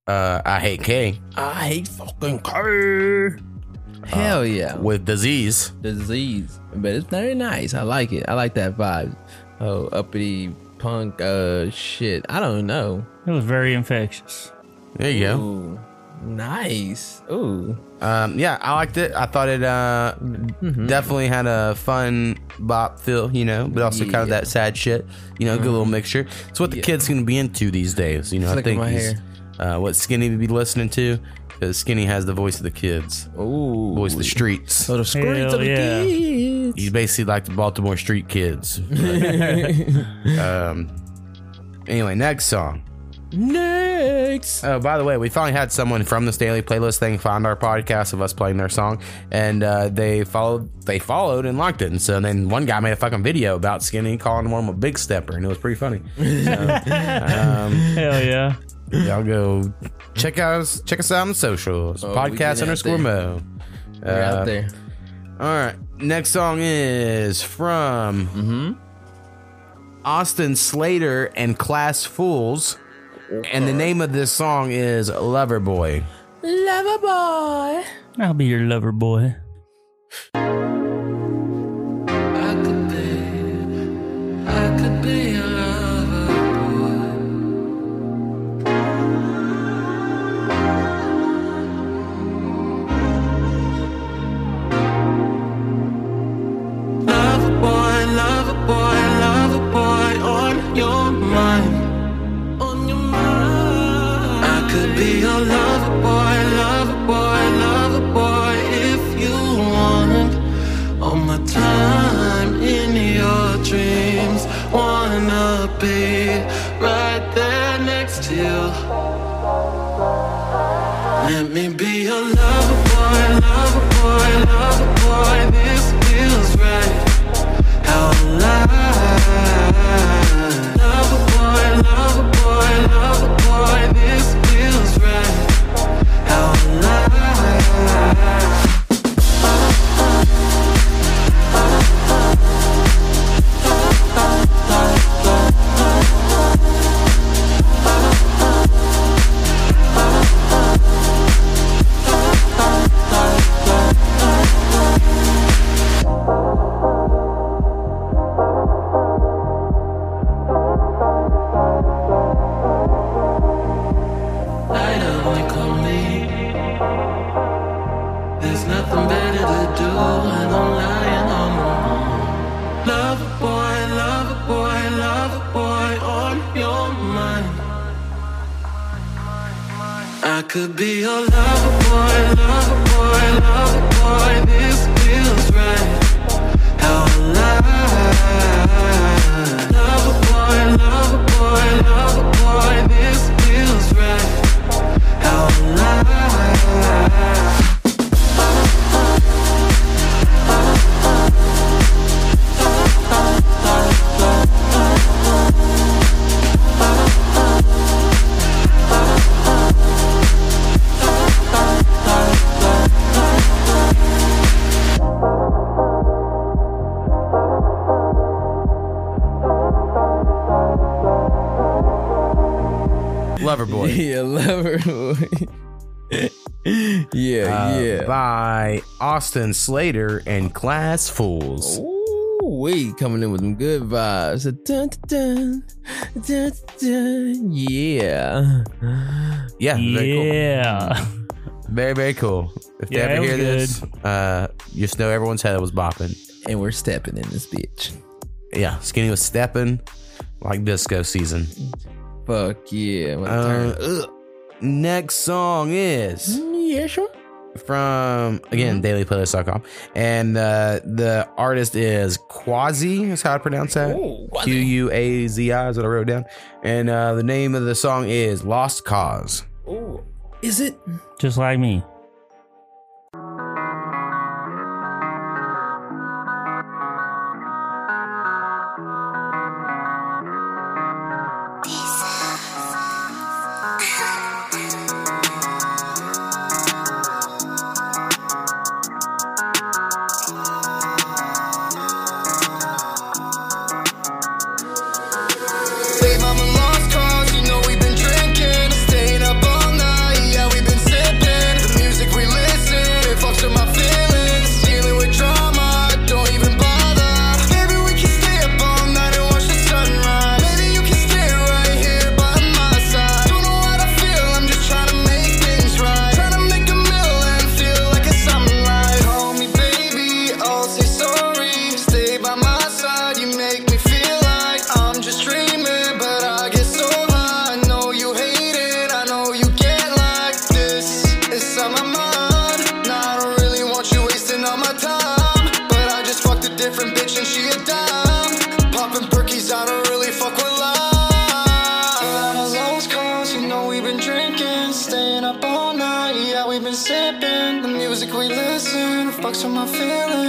[SPEAKER 2] Uh, I hate K.
[SPEAKER 3] I hate fucking K. Hell yeah.
[SPEAKER 2] With disease.
[SPEAKER 3] Disease. But it's very nice. I like it. I like that vibe. Oh, uppity punk uh shit. I don't know.
[SPEAKER 4] It was very infectious.
[SPEAKER 2] There you go.
[SPEAKER 3] Ooh, nice. Ooh.
[SPEAKER 2] Um, yeah, I liked it. I thought it uh, definitely had a fun bop feel, you know, but also kind of that sad shit, you know, a good little mixture. It's what the kids gonna be into these days, you know. I think
[SPEAKER 3] my
[SPEAKER 2] he's, uh, what Skinny would be listening to. Because Skinny has the voice of the kids.
[SPEAKER 3] Ooh.
[SPEAKER 2] Voice of the streets.
[SPEAKER 3] So the streets of the kids.
[SPEAKER 2] He's basically like the Baltimore street kids. um. Anyway, next song.
[SPEAKER 3] Next.
[SPEAKER 2] Oh, by the way, we finally had someone from this daily playlist thing find our podcast of us playing their song, and uh, they followed. They followed and liked it, and so then one guy made a fucking video about Skinny calling one a big stepper, and it was pretty funny. So, um,
[SPEAKER 25] Hell yeah.
[SPEAKER 2] Y'all go check us check us out on the socials.
[SPEAKER 3] Oh,
[SPEAKER 2] podcast underscore
[SPEAKER 3] there.
[SPEAKER 2] mo.
[SPEAKER 3] We're out there.
[SPEAKER 2] All right. Next song is from
[SPEAKER 3] Mm-hmm.
[SPEAKER 2] Austin Slater and Class Fools. And the name of this song is Lover Boy.
[SPEAKER 3] Lover boy.
[SPEAKER 25] I'll be your lover boy.
[SPEAKER 30] Could be your lover boy, lover boy, lover boy.
[SPEAKER 2] Austin Slater and Class Fools.
[SPEAKER 3] Ooh, we coming in with some good vibes. Dun, dun, dun, dun, dun. Yeah.
[SPEAKER 2] Yeah. Very cool.
[SPEAKER 25] Yeah.
[SPEAKER 2] Very, very cool. If
[SPEAKER 25] Yeah,
[SPEAKER 2] they ever hear
[SPEAKER 25] was
[SPEAKER 2] this, uh, just know everyone's head was bopping.
[SPEAKER 3] And we're stepping in this bitch.
[SPEAKER 2] Yeah, Skinny was stepping like disco season.
[SPEAKER 3] Fuck yeah.
[SPEAKER 2] Uh, next song is
[SPEAKER 3] Yeah, sure.
[SPEAKER 2] From again dailyplaylist.com and uh the artist is quasi is how i pronounce that q-u-a-z-i is what i wrote down and uh the name of the song is lost cause
[SPEAKER 3] Ooh. Is it?
[SPEAKER 25] Just like me.
[SPEAKER 12] Fucks with my feelings.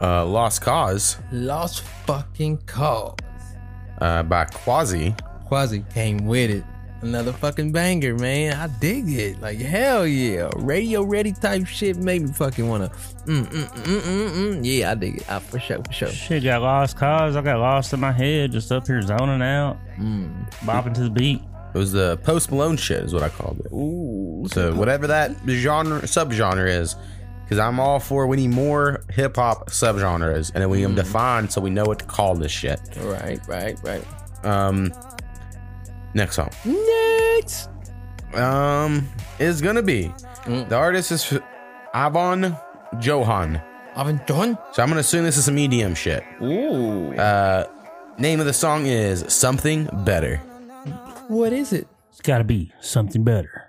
[SPEAKER 2] Uh, Lost Cause
[SPEAKER 3] Lost fucking cause.
[SPEAKER 2] uh, by Quasi.
[SPEAKER 3] Quasi came with it. Another fucking banger, man. I dig it. Like hell yeah, radio ready type shit. Made me fucking wanna. Mm, mm, mm, mm, mm, mm. Yeah, I dig it. I, for sure, for sure.
[SPEAKER 4] Shit got lost cause I got lost in my head, just up here zoning out,
[SPEAKER 3] Mm.
[SPEAKER 4] bopping to the beat.
[SPEAKER 2] It was the Post Malone shit, is what I called it.
[SPEAKER 3] Ooh.
[SPEAKER 2] So whatever that genre subgenre is, because I'm all for we need more hip hop subgenres, and then we need them defined so we know what to call this shit.
[SPEAKER 3] Right, right, right.
[SPEAKER 2] Um, next song.
[SPEAKER 3] Next.
[SPEAKER 2] Um, is gonna be the artist is Ivahn Johan.
[SPEAKER 3] Ivahn Johan.
[SPEAKER 2] So I'm gonna assume this is some EDM shit.
[SPEAKER 3] Ooh.
[SPEAKER 2] Uh, name of the song is Something Better.
[SPEAKER 3] What is it?
[SPEAKER 4] It's got to be something better.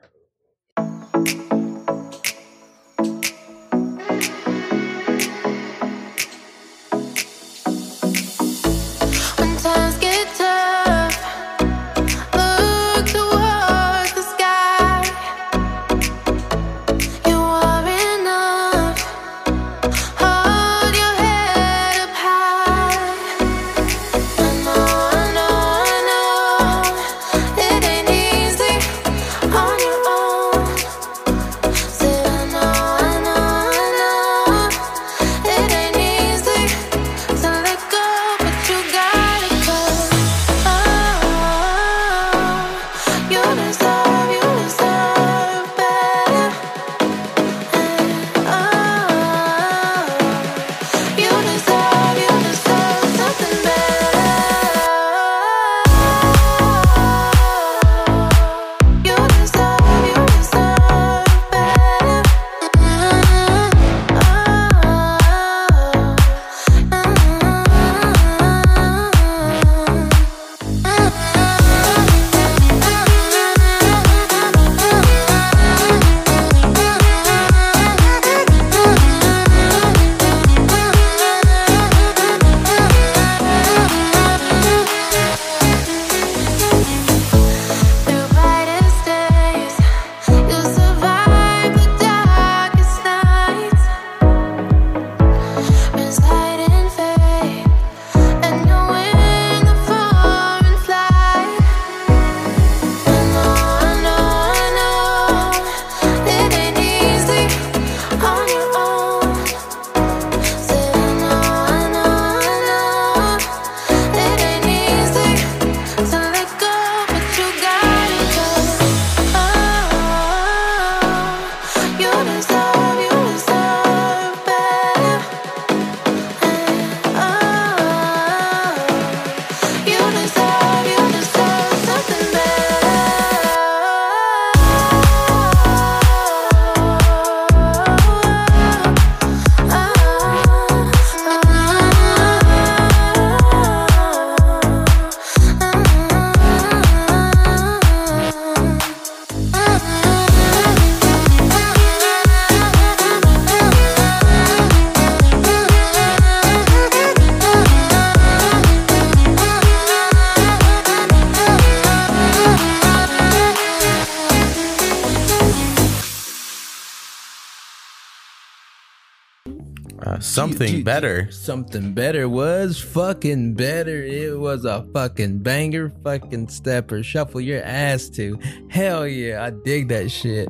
[SPEAKER 2] Something better.
[SPEAKER 3] Something better was fucking better. It was a fucking banger, fucking stepper. Shuffle your ass to. Hell yeah, I dig that shit.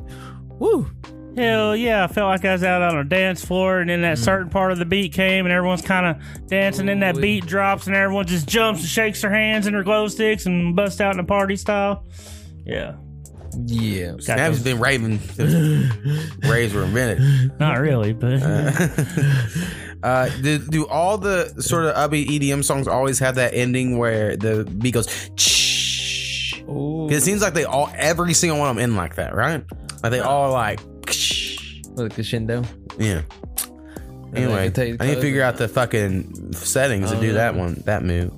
[SPEAKER 3] Woo.
[SPEAKER 4] Hell yeah, I felt like I was out on a dance floor, and then that certain part of the beat came, and everyone's kind of dancing, and that beat drops, and everyone just jumps and shakes their hands and their glow sticks and busts out in a party style. Yeah.
[SPEAKER 3] Yeah.
[SPEAKER 4] Got
[SPEAKER 2] Snap's
[SPEAKER 4] those-
[SPEAKER 2] been raving since raves were invented.
[SPEAKER 4] Not really, but
[SPEAKER 2] Uh, do, do all the sort of upbeat EDM songs always have that ending where the beat goes? It seems like they all, every single one of them end like that, right? Like they all like,
[SPEAKER 3] With a crescendo.
[SPEAKER 2] yeah. Anyway, I need to figure out the fucking settings to do
[SPEAKER 3] yeah.
[SPEAKER 2] that one, that move.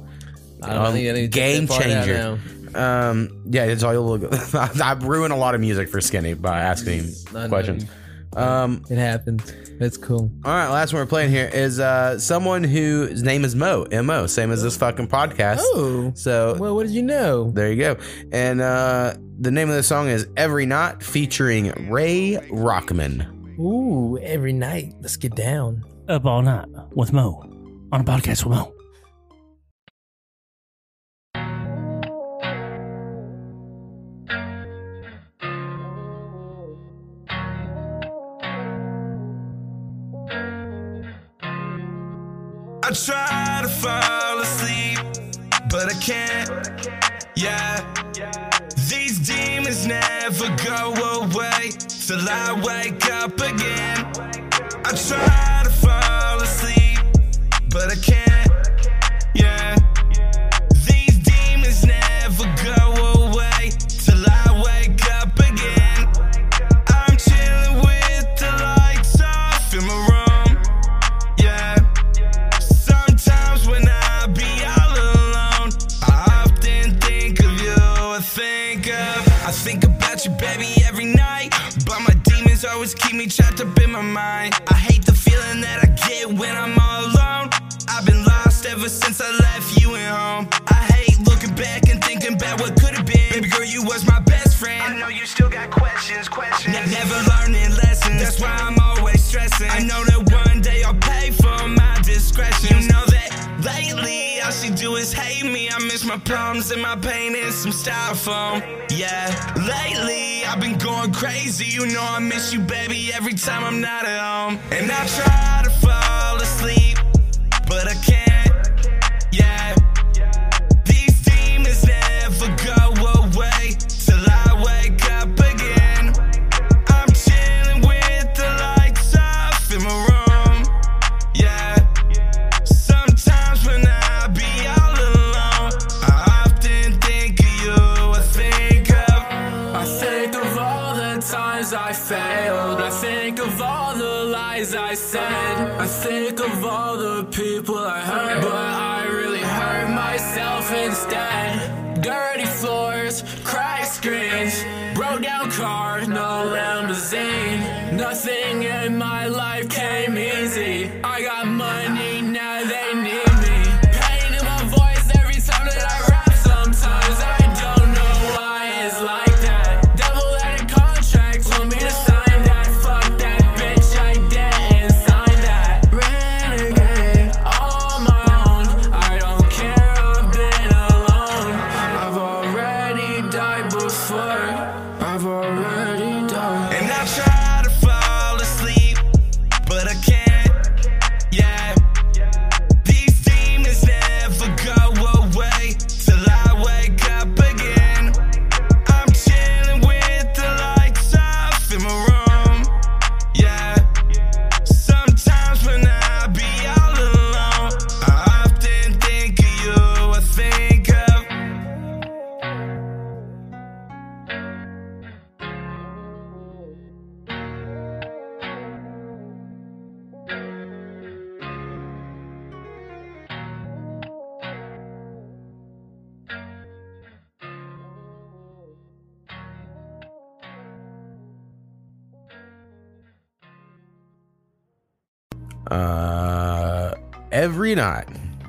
[SPEAKER 3] I don't think I need to
[SPEAKER 2] game changer. Um, yeah, it's all you'll look. I ruined a lot of music for Skinny by asking him
[SPEAKER 3] I know.
[SPEAKER 2] questions. Um,
[SPEAKER 3] it happens. It's cool.
[SPEAKER 2] All right, last one we're playing here is uh someone whose name is Mo, M O, same as this fucking podcast.
[SPEAKER 3] Oh,
[SPEAKER 2] so
[SPEAKER 3] well, what did you know?
[SPEAKER 2] There you go. And uh the name of the song is Every Night, featuring Ray Rockman.
[SPEAKER 3] Ooh, every night. Let's get down.
[SPEAKER 4] Up all night with Mo on a podcast with Mo.
[SPEAKER 7] But I can't. Yeah. These demons never go away till I wake up again. I try to fall asleep, but I can't. Demons always keep me trapped up in my mind. I hate the feeling that I get when I'm all alone. I've been lost ever since I left you at home. I hate looking back and thinking about what could have been. Baby girl, you was my best friend. I know you still got questions, questions. Yeah, never learning lessons. That's why I'm always stressing. I know that one day I'll pay for my discretion. You know that lately all she do is hate me. I miss my problems and my pain and some styrofoam. Yeah, lately I've been going crazy. You know I miss you, baby, every time I'm not at home. And I try to fall asleep, but I can't.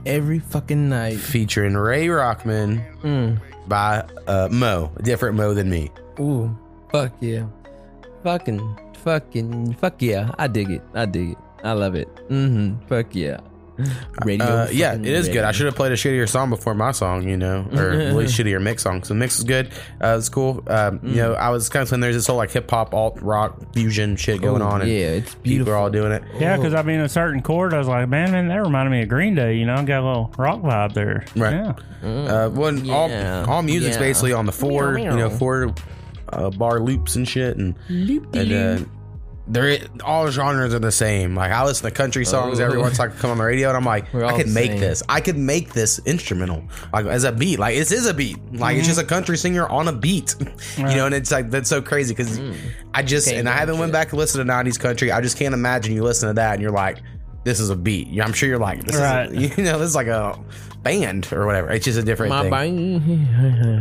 [SPEAKER 31] Every
[SPEAKER 3] fucking night,
[SPEAKER 2] featuring Ray Rockman
[SPEAKER 3] Mm.
[SPEAKER 2] by uh, Mo, a different Mo than me.
[SPEAKER 3] Ooh, fuck yeah. Fucking fucking fuck yeah. I dig it. I dig it. I love it. Mm-hmm. Fuck yeah. Radio.
[SPEAKER 2] Uh, yeah,
[SPEAKER 3] fucking
[SPEAKER 2] it is good. I should have played a shittier song before my song, you know, or at least shittier mix song. So the mix is good. Uh, it's cool. Um, You
[SPEAKER 3] Mm.
[SPEAKER 2] know, I was kind of saying there's this whole like hip hop, alt rock fusion shit going
[SPEAKER 3] Oh,
[SPEAKER 2] on. And
[SPEAKER 3] yeah, it's beautiful.
[SPEAKER 2] People are all doing it.
[SPEAKER 4] Yeah, because I mean, a certain chord, I was like, man, man, that reminded me of Green Day. You know, got a little rock vibe there.
[SPEAKER 2] Right.
[SPEAKER 4] Yeah.
[SPEAKER 2] Uh, when all
[SPEAKER 4] Yeah.
[SPEAKER 2] all music's
[SPEAKER 4] Yeah.
[SPEAKER 2] basically on the four,
[SPEAKER 4] Meow,
[SPEAKER 2] you know, four uh, bar loops and shit, and and uh, they're all genres are the same. Like I listen to country songs
[SPEAKER 3] Oh.
[SPEAKER 2] every once I come on the radio, and I'm like, I could make
[SPEAKER 3] same.
[SPEAKER 2] this. I could make this instrumental, like as a beat. Like this is a beat. Like it's
[SPEAKER 3] Mhm.
[SPEAKER 2] just a country singer on a beat, you know. And it's like that's so crazy because I just
[SPEAKER 3] Can't
[SPEAKER 2] and I haven't went back and listened to '90s country. I just can't imagine you listen to that and you're like. This is a beat. I'm sure you're like, this
[SPEAKER 4] Right.
[SPEAKER 2] is, you know, this is like a band or whatever. It's just a different
[SPEAKER 3] My
[SPEAKER 2] thing.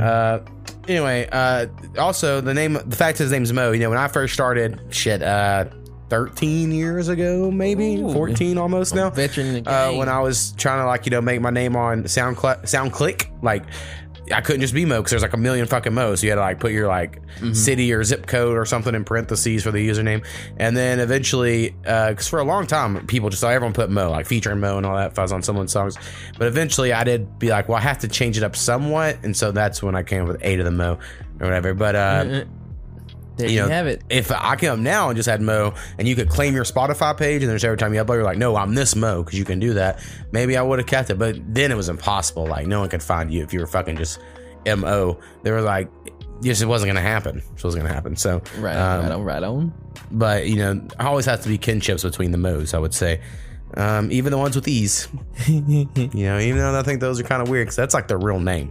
[SPEAKER 2] Uh, anyway, uh, also the name, the fact his name's Mo. You know, when I first started, shit, uh, thirteen years ago, maybe
[SPEAKER 3] Ooh.
[SPEAKER 2] fourteen almost now.
[SPEAKER 3] veteran in the
[SPEAKER 2] Uh, when I was trying to like you know make my name on SoundCloud, SoundClick, like. I couldn't just be Mo because there's like a million fucking Mo's. So you had to like put your like
[SPEAKER 3] Mm-hmm.
[SPEAKER 2] city or zip code or something in parentheses for the username. And then eventually, because for a long time, people just everyone put Mo, like featuring Mo and all that fuzz on someone's songs. But eventually, I did be like, well, I have to change it up somewhat. And so that's when I came up with A2thaMo or whatever. But, uh,
[SPEAKER 3] There you have it.
[SPEAKER 2] If I come now and just had Mo, and you could claim your Spotify page, and there's every time you upload, you're like, no, I'm this Mo because you can do that. Maybe I would have kept it, but then it was impossible. Like no one could find you if you were fucking just Mo. They were like, just it wasn't gonna happen. So it wasn't gonna happen. So
[SPEAKER 3] Right,
[SPEAKER 2] um,
[SPEAKER 3] right on, right on.
[SPEAKER 2] But you know, always has to be kinships between the Mo's. I would say. Um, even the ones with E's, you know, even though I think those are kind of weird because that's like their real name.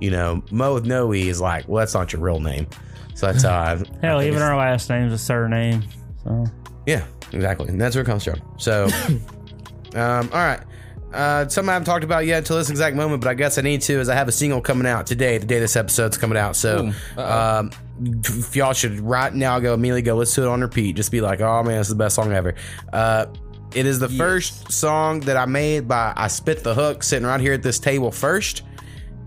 [SPEAKER 2] You know, Mo with no E is like, well, that's not your real name. So that's how I,
[SPEAKER 4] Hell,
[SPEAKER 2] I
[SPEAKER 4] even our last name's a surname. So
[SPEAKER 2] yeah, exactly. And that's where it comes from. So, um, all right. Uh, something I haven't talked about yet until this exact moment, but I guess I need to, is I have a single coming out today, the day this episode's coming out. So,
[SPEAKER 3] Ooh,
[SPEAKER 2] um, if y'all should right now go immediately go listen to it on repeat. Just be like, oh man, this is the best song ever. Uh, it is the first song that I made by I spit the hook sitting right here at this table first.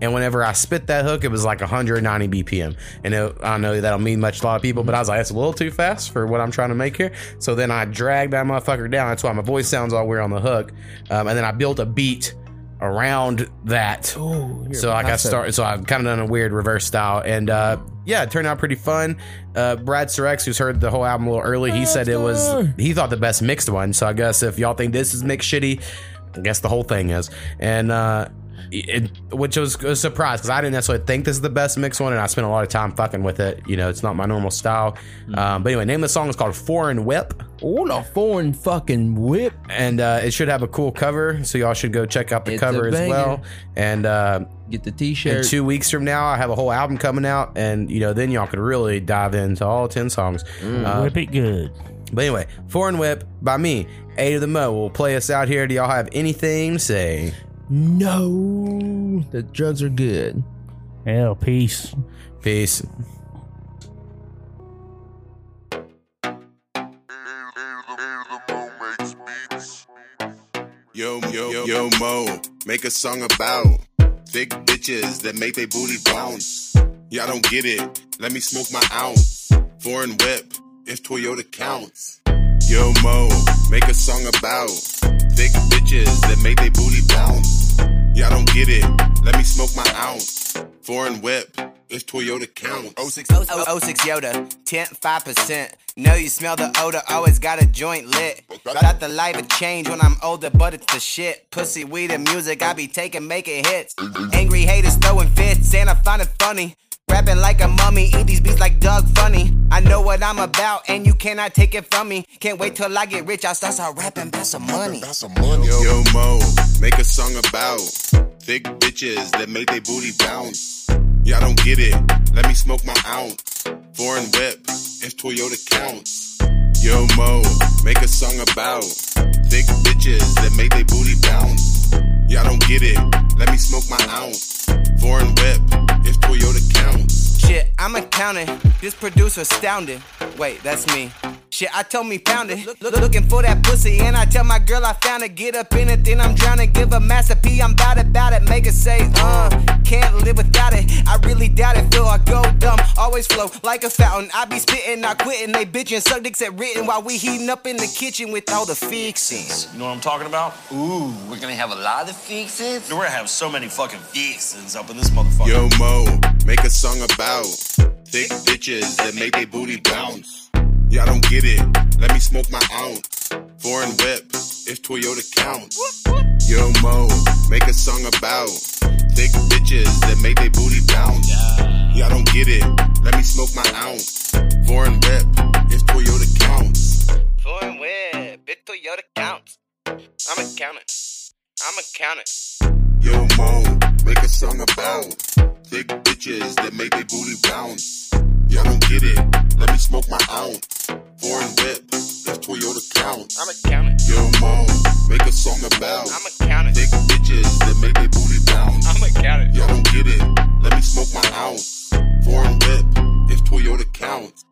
[SPEAKER 2] And whenever I spit that hook, it was like 190 BPM. And it, I know that'll mean much to a lot of people, but I was like, that's a little too fast for what I'm trying to make here. So then I dragged that motherfucker down. That's why my voice sounds all weird on the hook. Um, and then I built a beat around that. so like I started, so I've kind of done a weird reverse style. And uh, yeah, it turned out pretty fun. Uh, Bradster X, who's heard the whole album a little early, he said it was, he thought the best mixed one. So I guess if y'all think this is mixed shitty, I guess the whole thing is. And, uh, it, which was a surprise because I didn't necessarily think this is the best mix one, and I spent a lot of time fucking with it. You know, it's not my normal style. Um, but anyway, name of the song is called Foreign Whip.
[SPEAKER 3] Oh, the foreign fucking whip.
[SPEAKER 2] And uh, it should have a cool cover, so y'all should go check out the
[SPEAKER 3] It's
[SPEAKER 2] cover as well. And uh,
[SPEAKER 3] get the t-shirt.
[SPEAKER 2] two weeks from now, I have a whole album coming out, and you know, then y'all could really dive into all ten songs. Uh,
[SPEAKER 4] whip it good.
[SPEAKER 2] but anyway, Foreign Whip by me, A2thaMo will play us out here. Do y'all have anything to say?
[SPEAKER 3] No, the drugs are good.
[SPEAKER 4] Hell, peace.
[SPEAKER 2] Peace.
[SPEAKER 24] Yo, yo, yo, yo, Mo, make a song about big bitches that make they booty bounce. Y'all don't get it. Let me smoke my ounce. Foreign whip, if Toyota counts. Yo, Mo, make a song about big bitches that make they booty bounce. Y'all don't get it. Let me smoke my ounce. Foreign whip, if Toyota counts.
[SPEAKER 32] 06, 06 Yoda, 10 5%. Know you smell the odor, always got a joint lit. Thought the life would change when I'm older, but it's the shit. Pussy, weed, and music, I be taking, making hits. Angry haters throwing fits, and I find it funny. Rapping like a mummy, eat these beats like Doug Funnie. I know what I'm about, and you cannot take it from me. Can't wait till I get rich, I'll start start rapping, about some money. About some money.
[SPEAKER 24] Yo, yo, Mo, make a song about thick bitches that make they booty bounce. Y'all don't get it. Let me smoke my ounce. Foreign whip, if Toyota counts. Yo, Mo, make a song about thick bitches that make they booty bounce. Y'all don't get it. Let me smoke my ounce. Foreign whip, if Toyota.
[SPEAKER 32] Shit, I'm accounting. This producer astounding. Wait, that's me. Shit, I told me found it. Look, look- looking for that pussy, and I tell my girl I found it. Get up in it, then I'm drowning. Give a master P, I'm bout it, bout it. Make it say, uh, can't live without it. I really doubt it. Feel I go dumb, always flow like a fountain. I be spitting, not quitting. They bitching, suck dicks at written while we heating up in the kitchen with all the fixings.
[SPEAKER 33] You know what I'm talking about? Ooh, we're gonna have a lot of fixins. We're gonna have so many fucking fixins up in this motherfucker.
[SPEAKER 34] Yo, Mo, make a song about thick bitches that make their booty bounce. Y'all don't get it. Let me smoke my ounce. Foreign whip, if Toyota counts. Yo, Mo, make a song about thick bitches that make their booty bounce. Y'all don't get it. Let me smoke my ounce. Foreign whip, if Toyota counts.
[SPEAKER 32] Foreign whip, big Toyota counts. I'ma count it. I'ma count it.
[SPEAKER 34] Yo, Mo, make a song about thick bitches that make their booty bounce. Y'all don't get it. Let me smoke my ounce. Foreign whip, if Toyota
[SPEAKER 32] count it.
[SPEAKER 34] Yo, Mo, make a song about
[SPEAKER 32] I'ma count it.
[SPEAKER 34] thick bitches that make their booty bounce.
[SPEAKER 32] I'ma count it.
[SPEAKER 34] Y'all don't get it. Let me smoke my ounce. Foreign whip, if Toyota counts.